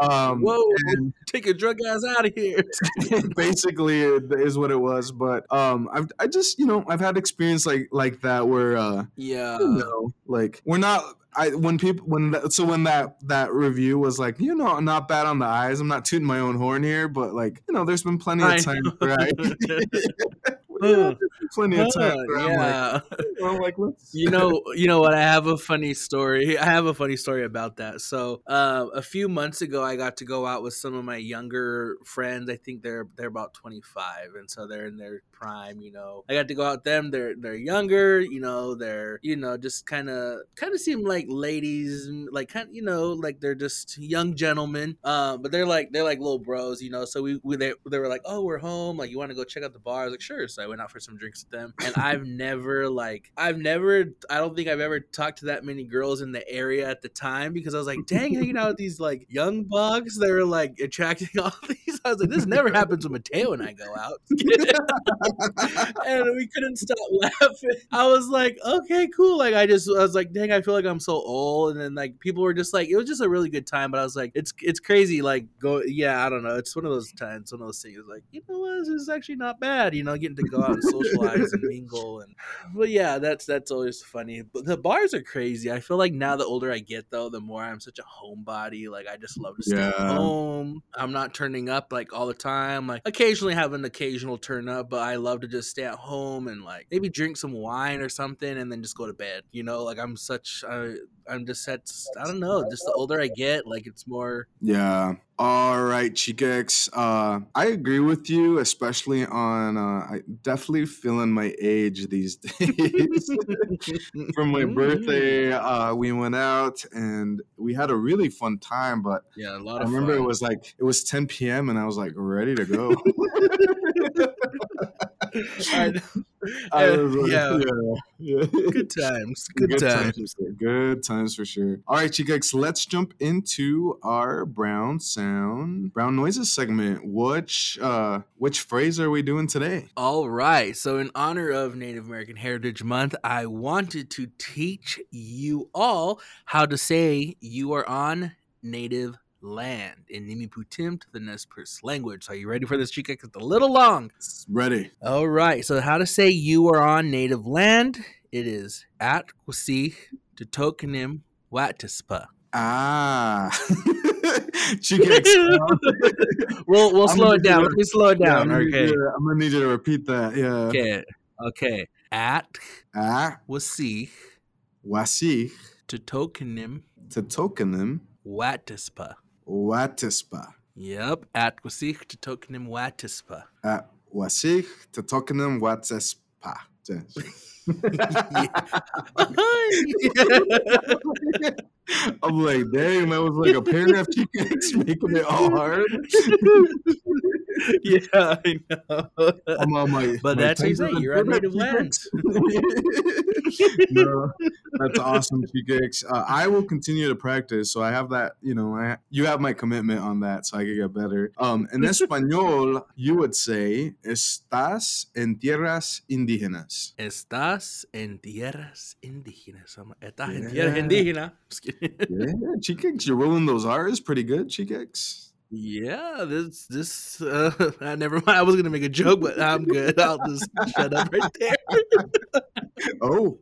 um Whoa! and Take your drug ass out of here. [LAUGHS] basically it is what it was but um i've i just you know i've had experience like like that where uh Yeah. you know like we're not I when people when that, so when that that review was like you know not bad on the eyes I'm not tooting my own horn here but like you know there's been plenty of times know. Where I you know, plenty of time. Huh, where I'm yeah. [LAUGHS] like, I'm like, let's. you know [LAUGHS] you know what? I have a funny story. I have a funny story about that. So uh, a few months ago i got to go out with some of my younger friends. I think they're they're about 25 and so they're in their prime you know. I got to go out with them. They're they're younger you know. They're you know just kind of kind of seem like ladies like kind you know like they're just young gentlemen. Uh, but they're like they're like little bros you know. So we, we they, they were like oh we're home. Like you want to go check out the bar? I was like sure so i went out for some drinks with them and i've never like i've never i don't think i've ever talked to that many girls in the area at the time because i was like dang hanging out with these like young bugs they were like attracting [LAUGHS] all these i was like this never happens with mateo and i go out [LAUGHS] and we couldn't stop laughing. I was like, okay, cool. Like I just I was like, dang, I feel like I'm so old. And then like people were just like, it was just a really good time. But I was like, it's it's crazy. Like go, yeah, I don't know. It's one of those times, one of those things. Like you know what, this is actually not bad. You know, getting to go out and socialize and [LAUGHS] mingle. And but yeah, that's that's always funny. But the bars are crazy. I feel like now the older I get, though, the more I'm such a homebody. Like I just love to stay Yeah. at home. I'm not turning up like all the time. Like occasionally have an occasional turn up, but I love to just stay at home and like maybe drink some wine or something and then just go to bed. You know, like I'm such I, I'm just at I don't know. Just the older I get, like it's more. Yeah. All right, Chica Uh, I agree with you, especially on. Uh, I definitely feeling my age these [LAUGHS] days. [LAUGHS] From my birthday, uh, we went out and we had a really fun time. But Yeah, a lot I remember fun. it was like it was 10 p.m. and I was like ready to go. [LAUGHS] I know. I was like, yeah, yeah, [LAUGHS] good times. Good, times. for sure. Good times for sure. All right, Chica, let's jump into our brown sound, brown noises segment. Which uh, which phrase are we doing today? All right. So, in honor of Native American Heritage Month, I wanted to teach you all how to say you are on native land in Nimiputim to the Nez Perce language. Are you ready for this, Chica? It's a little long. Ready. All right. So, how to say you are on native land? It is at Kwasih to Tokenim Watispa. Ah, [LAUGHS] Chica. [LAUGHS] we'll we'll I'm slow it down. do Let me slow it Yeah, down. I'm, gonna okay. to- I'm gonna need you to repeat that. Yeah. Okay. Okay. At Ah, Kwasih wasi to Tokenim to tokenim Watispa. Watispa. Yep, at Wasich to Tokenim Watispa. At Wasich to tokenim watispa. [LAUGHS] I'm like, dang, that was like a paragraph Chica [LAUGHS] making it all hard. [LAUGHS] [LAUGHS] yeah, I know. I'm on my. But my that's how you say you're on native work, land. no, that's awesome, Chica. Uh, I will continue to practice, so I have that. You know, I, you have my commitment on that, so I can get better. Um, in Espanol, you would say "Estás en tierras indígenas." Estás en tierras indígenas. I'm- Estás en tierras indígenas. Yeah, you're rolling those R's pretty good, Chica. Yeah, this this uh, [LAUGHS] never mind. I was gonna make a joke, but I'm good. I'll just shut up right there. [LAUGHS] Oh,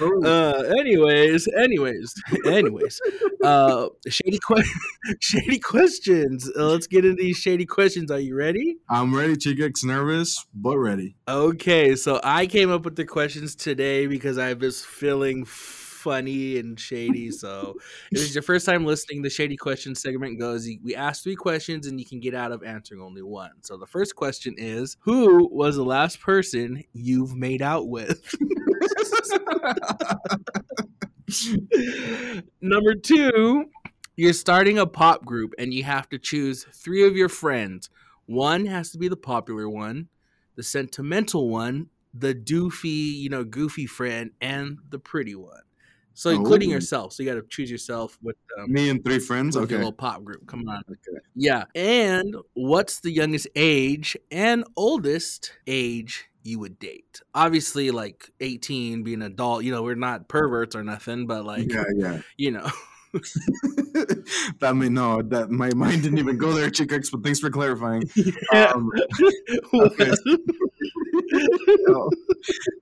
oh. Uh, anyways, anyways, anyways, uh, shady que- [LAUGHS] shady questions. Uh, let's get into these shady questions. Are you ready? I'm ready, Chica. Nervous, but ready. Okay, so I came up with the questions today because I was feeling funny and shady. [LAUGHS] So if is your first time listening, the shady questions segment goes: we ask three questions and you can get out of answering only one. So the first question is: Who was the last person you've made out with? [LAUGHS] Number two, you're starting a pop group and you have to choose three of your friends. One has to be the popular one, the sentimental one, the doofy, you know, goofy friend, and the pretty one. So including Oh. yourself. So you got to choose yourself with um, Me and three friends. Okay. little pop group. Come on. Okay. Yeah. And what's the youngest age and oldest age you would date? Obviously, like 18, being an adult, you know, we're not perverts or nothing, but like, Yeah, yeah. [LAUGHS] you know. [LAUGHS] that mean no, that my mind didn't even go there, Chickx, but thanks for clarifying. [LAUGHS] Yeah. Um, okay. [LAUGHS] Oh.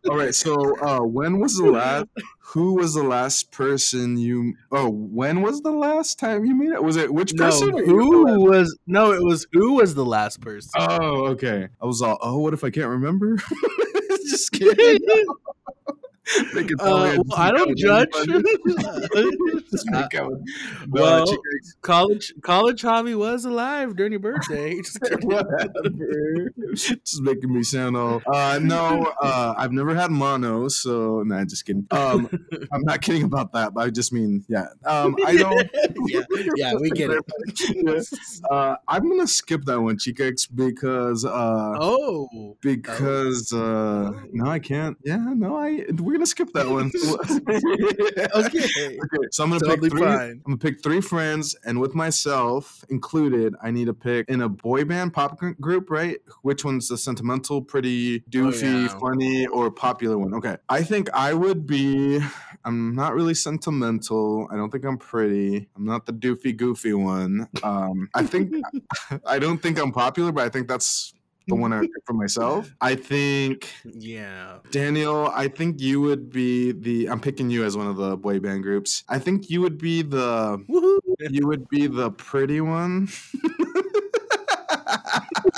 all right, so uh, when was the last? Who was the last person you? Oh, when was the last time you made it? Was it which person? you? who was no? It was who was the last person. Oh, okay. I was all, oh, what if I can't remember? Just kidding. [LAUGHS] They Uh, well, I don't judge. [LAUGHS] [LAUGHS] Just make out No, well, college college hobby was alive during your birthday. Just making me sound all. Uh, no, uh, I've never had mono, so nah, just kidding. Um, I'm not kidding about that, but I just mean, yeah. Um, I don't. yeah, yeah, we get it. Uh, I'm gonna skip that one, Chicax, because uh, Oh, because uh, no, I can't. Yeah, no, I we're gonna skip that one. [LAUGHS] [LAUGHS] okay. Okay, so I'm gonna Totally pick three. fine. I'm gonna pick three friends, and with myself included, I need to pick in a boy band pop group, right? Which one's the sentimental, pretty doofy, yeah. funny, or popular one? Okay, I think I would be. I'm not really sentimental. I don't think I'm pretty. I'm not the doofy, goofy one. Um, I think [LAUGHS] I don't think I'm popular, but I think that's the one I [LAUGHS] pick for myself. I think Yeah. Daniel, I think you would be the. I'm picking you as one of the boy band groups. I think you would be the. Woohoo. You would be the pretty one. [LAUGHS]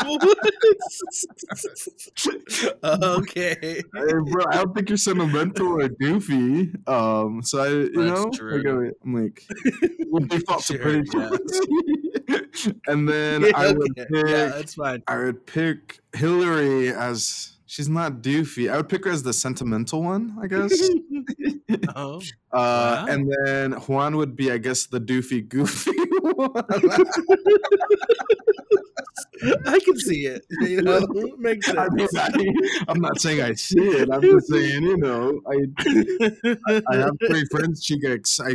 [LAUGHS] okay. Hey, bro, I don't think you're sentimental or goofy. Um, so I, you That's know, true. I'm like, we'll default [LAUGHS] to Sure, pretty yeah. [LAUGHS] and then Yeah, I would okay. pick. yeah, that's fine. I would pick Hillary as. She's not doofy. I would pick her as the sentimental one, I guess. Oh, Uh, Wow. And then Juan would be, I guess, the doofy, [LAUGHS] goofy one. [LAUGHS] I can see it. You know, makes sense. I mean, I, I'm not saying I see it. I'm just saying, you know, I I have [LAUGHS] three friends, She gets I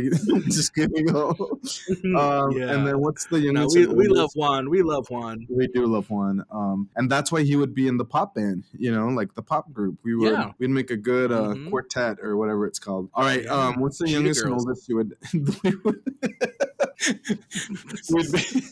just kidding. Um, Yeah. And then what's the No, youngest? we, we love? Juan. We love Juan. We do love Juan. Um, and that's why he would be in the pop band. You know, like the pop group. We would Yeah. we'd make a good uh, Mhm. quartet or whatever it's called. All right. Um, what's the youngest and oldest you would? [LAUGHS] would be,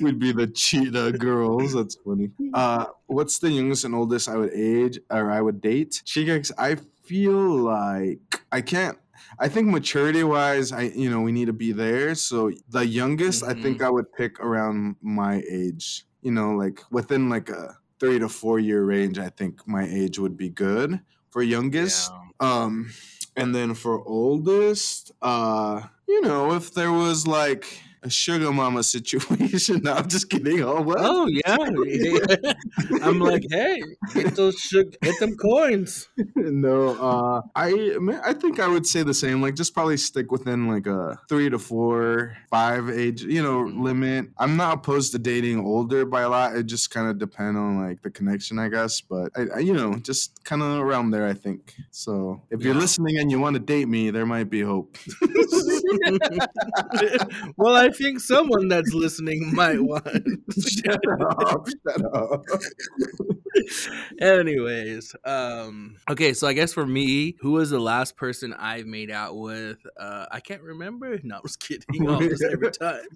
we'd [LAUGHS] be the cheetah girls. That's funny. Uh, what's the youngest and oldest I would age or I would date? Chicas, I feel like I can't. I think maturity wise, I you know we need to be there. So the youngest, I think I would pick around my age. You know, like within like a three to four year range. I think my age would be good for youngest. Um, and then for oldest, uh, you know, if there was like a sugar mama situation, [LAUGHS] no, I'm just kidding. Oh, what? Oh yeah. [LAUGHS] I'm like, hey, get those sugar, get them coins. [LAUGHS] no, uh, I I think I would say the same. Like, just probably stick within like a three to four, five age, you know, Mhm. limit. I'm not opposed to dating older by a lot. It just kind of depend on like the connection, I guess. But I, I you know, just kind of around there, I think. So if you're listening and you want to date me, there might be hope. well, I think someone that's listening might want. [LAUGHS] shut up! Shut up! Anyways, um, okay, so I guess for me, who was the last person I've made out with? Uh, I can't remember. No, I was kidding. Almost every [LAUGHS] time.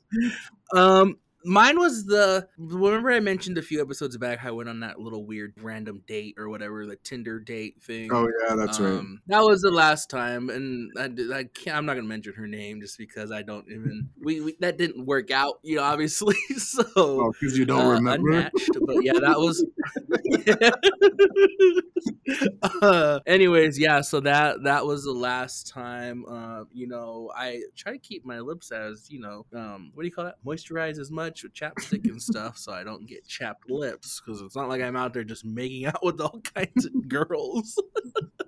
Um, mine was the. Remember, I mentioned a few episodes back. how I went on that little weird random date or whatever, the Tinder date thing. Oh yeah, that's right. Um, That was the last time, and I, I can't, I'm not gonna mention her name just because I don't even. We, we that didn't work out, you know, obviously. [LAUGHS] So Oh, because you don't uh, remember. unmatched, but yeah, that was. [LAUGHS] [LAUGHS] uh, anyways, yeah, so that that was the last time. Uh, you know, I try to keep my lips as you know, um, what do you call that? Moisturize as much with chapstick and stuff, so I don't get chapped lips. Because it's not like I'm out there just making out with all [LAUGHS] kinds of girls. [LAUGHS]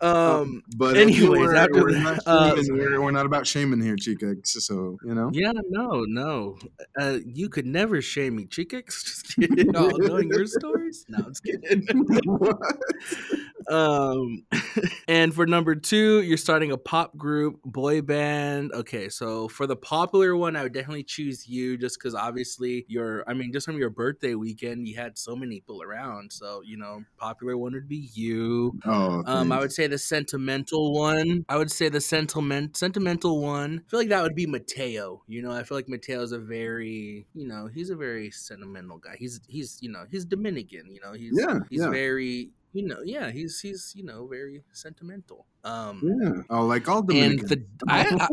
um. But anyways, we're, after we're, that, not uh, we're, we're not about shaming here, Chica. So you know. Yeah, no, no. Uh, you could never shame me, Chickix. [LAUGHS] Just kidding. Oh, knowing your stories? No, I'm just kidding. [LAUGHS] um, [LAUGHS] and for number two, you're starting a pop group, boy band. Okay, so for the popular one, I would definitely choose you, just because obviously you're. I mean, just from your birthday weekend, you had so many people around. So you know, popular one would be you. oh, Um, I thanks. Would say the sentimental one. I would say the sentiment sentimental one. I feel like that would be Mateo. You know, I feel like Mateo's a very, you know, he's a very sentimental guy. He's he's you know he's Dominican. You know, he's Yeah, he's yeah. very. You know, yeah, he's he's you know very sentimental. Um, Yeah. Oh, like all Dominicans. the I, I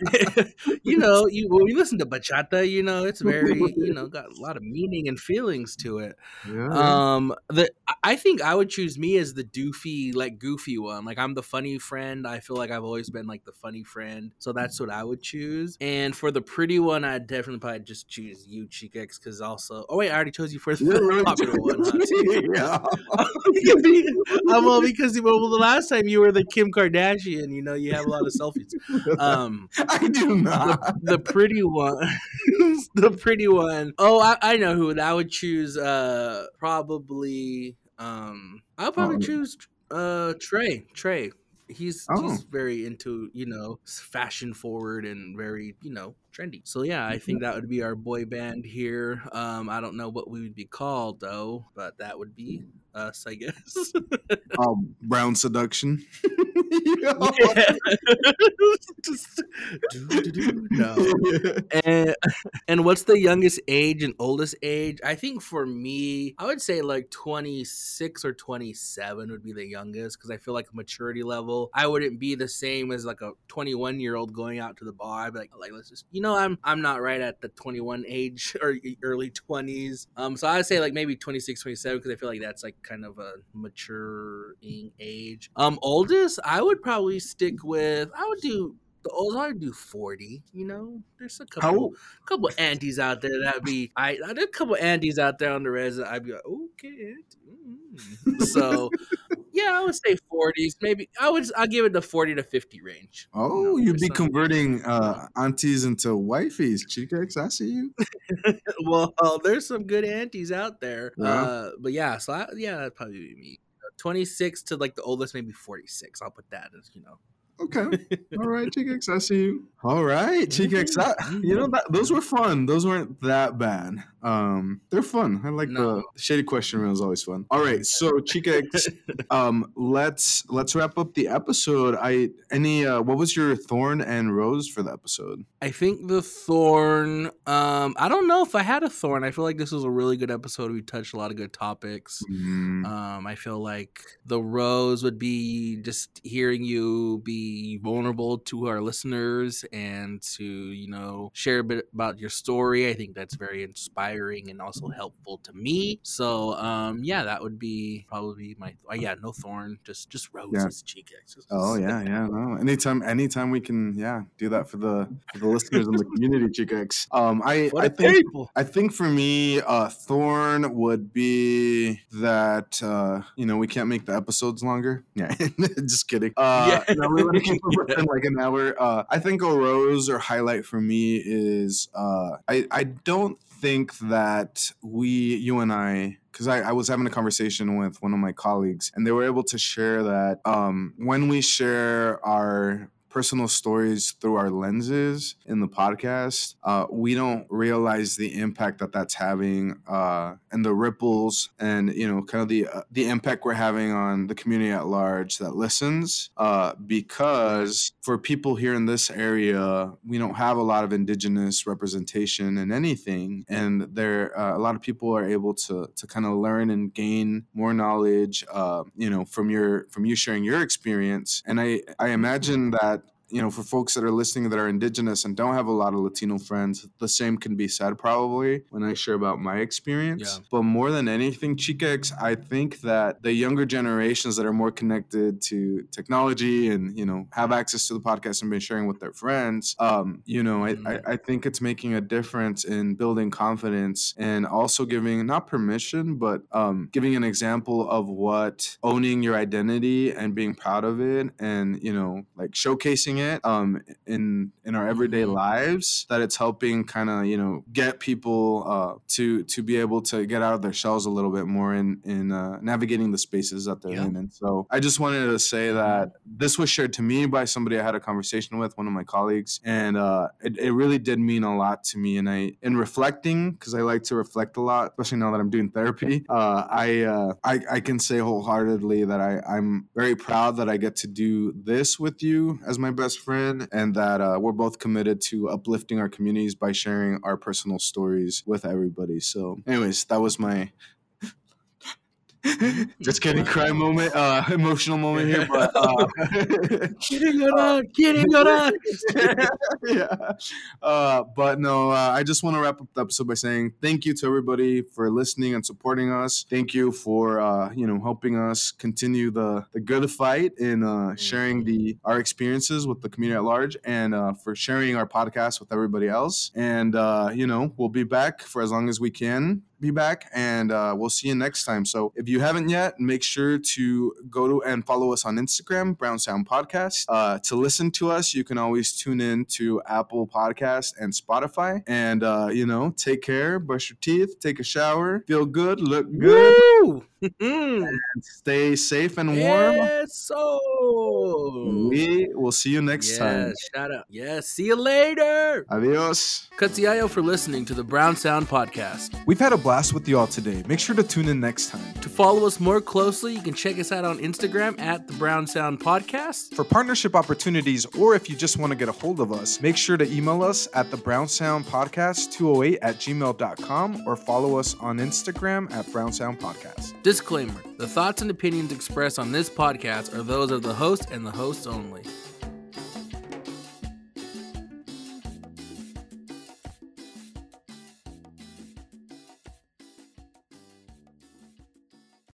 [LAUGHS] you know, you when you listen to bachata, you know, it's very you know got a [LAUGHS] lot of meaning and feelings to it. yeah. Um, the I think I would choose me as the doofy, like goofy one. Like I'm the funny friend. I feel like I've always been like the funny friend, so that's what I would choose. And for the pretty one, I'd definitely probably just choose you, Chicx, because also. Oh wait, I already chose you for the Yeah, [LAUGHS] popular one. Huh? yeah. Um, [LAUGHS] well, because well, the last time you were the Kim Kardashian, you know, you have a lot of selfies. Um, [LAUGHS] I do not. the, the pretty one, [LAUGHS] the pretty one. Oh, I, I know who. I would choose. Uh, probably. Um, I'll probably Oh. choose. Uh, Trey. Trey. He's Oh. he's very into you know fashion forward and very you know trendy. So yeah, I think that would be our boy band here. Um, I don't know what we would be called though, but that would be us, I guess. [LAUGHS] Oh, brown seduction. Just do-do-do. no. And, and what's the youngest age and oldest age? I think for me, I would say like 26 or 27 would be the youngest because I feel like maturity level, I wouldn't be the same as like a 21 year old going out to the bar. I'd be like, like let's just, you know, I'm I'm not right at the 21 age [LAUGHS] or early 20s. Um, so I'd say like maybe 26, 27 because I feel like that's like kind of a maturing age. Um, oldest, I would probably stick with. I would do the oldest. I would do 40. You know, there's a couple couple aunties out there that'd be I there's a couple aunties out there on the res I'd be like, okay. auntie, mm." So yeah, I would say forties. Maybe I would I'll give it the forty to fifty range. Oh, you'd there's be converting uh, aunties into wifeys, Chicx. I see you. [LAUGHS] well, there's some good aunties out there. Yeah. Uh but yeah, so I, yeah, that'd probably be me. 26 to like the oldest, maybe 46. I'll put that as, you know. Okay. All right, Chicx. I see you. All right, Chicx. That, you know, that, those were fun. Those weren't that bad. Um, they're fun. I like No. the shady question room is always fun. All right, [LAUGHS] so Chicx, um, let's let's wrap up the episode. I any uh, what was your thorn and rose for the episode? I think the thorn. Um, I don't know if I had a thorn. I feel like this was a really good episode. We touched a lot of good topics. Mm, Um, I feel like the rose would be just hearing you be vulnerable to our listeners and to you know share a bit about your story. I think that's very inspiring and also helpful to me. So um, yeah, that would be probably my. Oh, yeah, no thorn, just just roses, cheek Just- Oh yeah, yeah. No, anytime, anytime we can, yeah, do that for the for the listeners in the community, Chicx. Um, I For I think people. I think for me, uh, Thorn would be that uh, you know we can't make the episodes longer. [LAUGHS] Yeah, [LAUGHS] just kidding. Uh, Yeah. no, we [LAUGHS] [LAUGHS] within like an hour. Uh, I think a rose or highlight for me is uh, I I don't think that we you and I because I, I was having a conversation with one of my colleagues and they were able to share that um, when we share our personal stories through our lenses in the podcast, uh, we don't realize the impact that that's having uh, and the ripples and you know kind of the uh, the impact we're having on the community at large that listens. Uh, because for people here in this area, we don't have a lot of indigenous representation in anything, and there uh, a lot of people are able to to kind of learn and gain more knowledge. Uh, you know, from your from you sharing your experience, and I I imagine that you know, for folks that are listening that are indigenous and don't have a lot of Latino friends, the same can be said probably when I share about my experience. Yeah. But more than anything, Chica I think that the younger generations that are more connected to technology and, you know, have access to the podcast and been sharing with their friends, um, you know, I, Mhm. I, I think it's making a difference in building confidence and also giving not permission, but um, giving an example of what owning your identity and being proud of it and, you know, like showcasing it um, in in our everyday Mhm. lives that it's helping kind of you know get people uh, to to be able to get out of their shells a little bit more in in uh, navigating the spaces that they're Yeah. in and so I just wanted to say that this was shared to me by somebody I had a conversation with one of my colleagues and uh, it, it really did mean a lot to me and I in reflecting because I like to reflect a lot especially now that I'm doing therapy uh, I, uh, I I can say wholeheartedly that I I'm very proud that I get to do this with you as my best friend and that uh, we're both committed to uplifting our communities by sharing our personal stories with everybody. So anyways that was my [LAUGHS] Just kidding, cry moment, uh, emotional moment here, but uh, [LAUGHS] kidding or kidding or [LAUGHS] yeah. Uh, but no, uh, I just want to wrap up the episode by saying thank you to everybody for listening and supporting us. Thank you for uh, you know helping us continue the the good fight in uh, sharing the our experiences with the community at large, and uh, for sharing our podcast with everybody else. And uh, you know, we'll be back for as long as we can be back and uh, we'll see you next time. So if you haven't yet, make sure to go to and follow us on Instagram, Brown Sound Podcast. Uh, to listen to us, you can always tune in to Apple Podcast and Spotify. And uh, you know, take care, brush your teeth, take a shower, feel good, look good, Woo! [LAUGHS] and stay safe and warm. Yes, so. We will see you next yes, time. shout out. Yes, see you later. Adios. Cutsiayo for listening to the Brown Sound Podcast. We've had a blast with you all today. Make sure to tune in next time. To follow us more closely, you can check us out on Instagram at the Brown Sound Podcast. For partnership opportunities, or if you just want to get a hold of us, make sure to email us at the Brown Sound Podcast 208 at gmail.com or follow us on Instagram at Brown Sound Podcast. Disclaimer The thoughts and opinions expressed on this podcast are those of the host and the host only.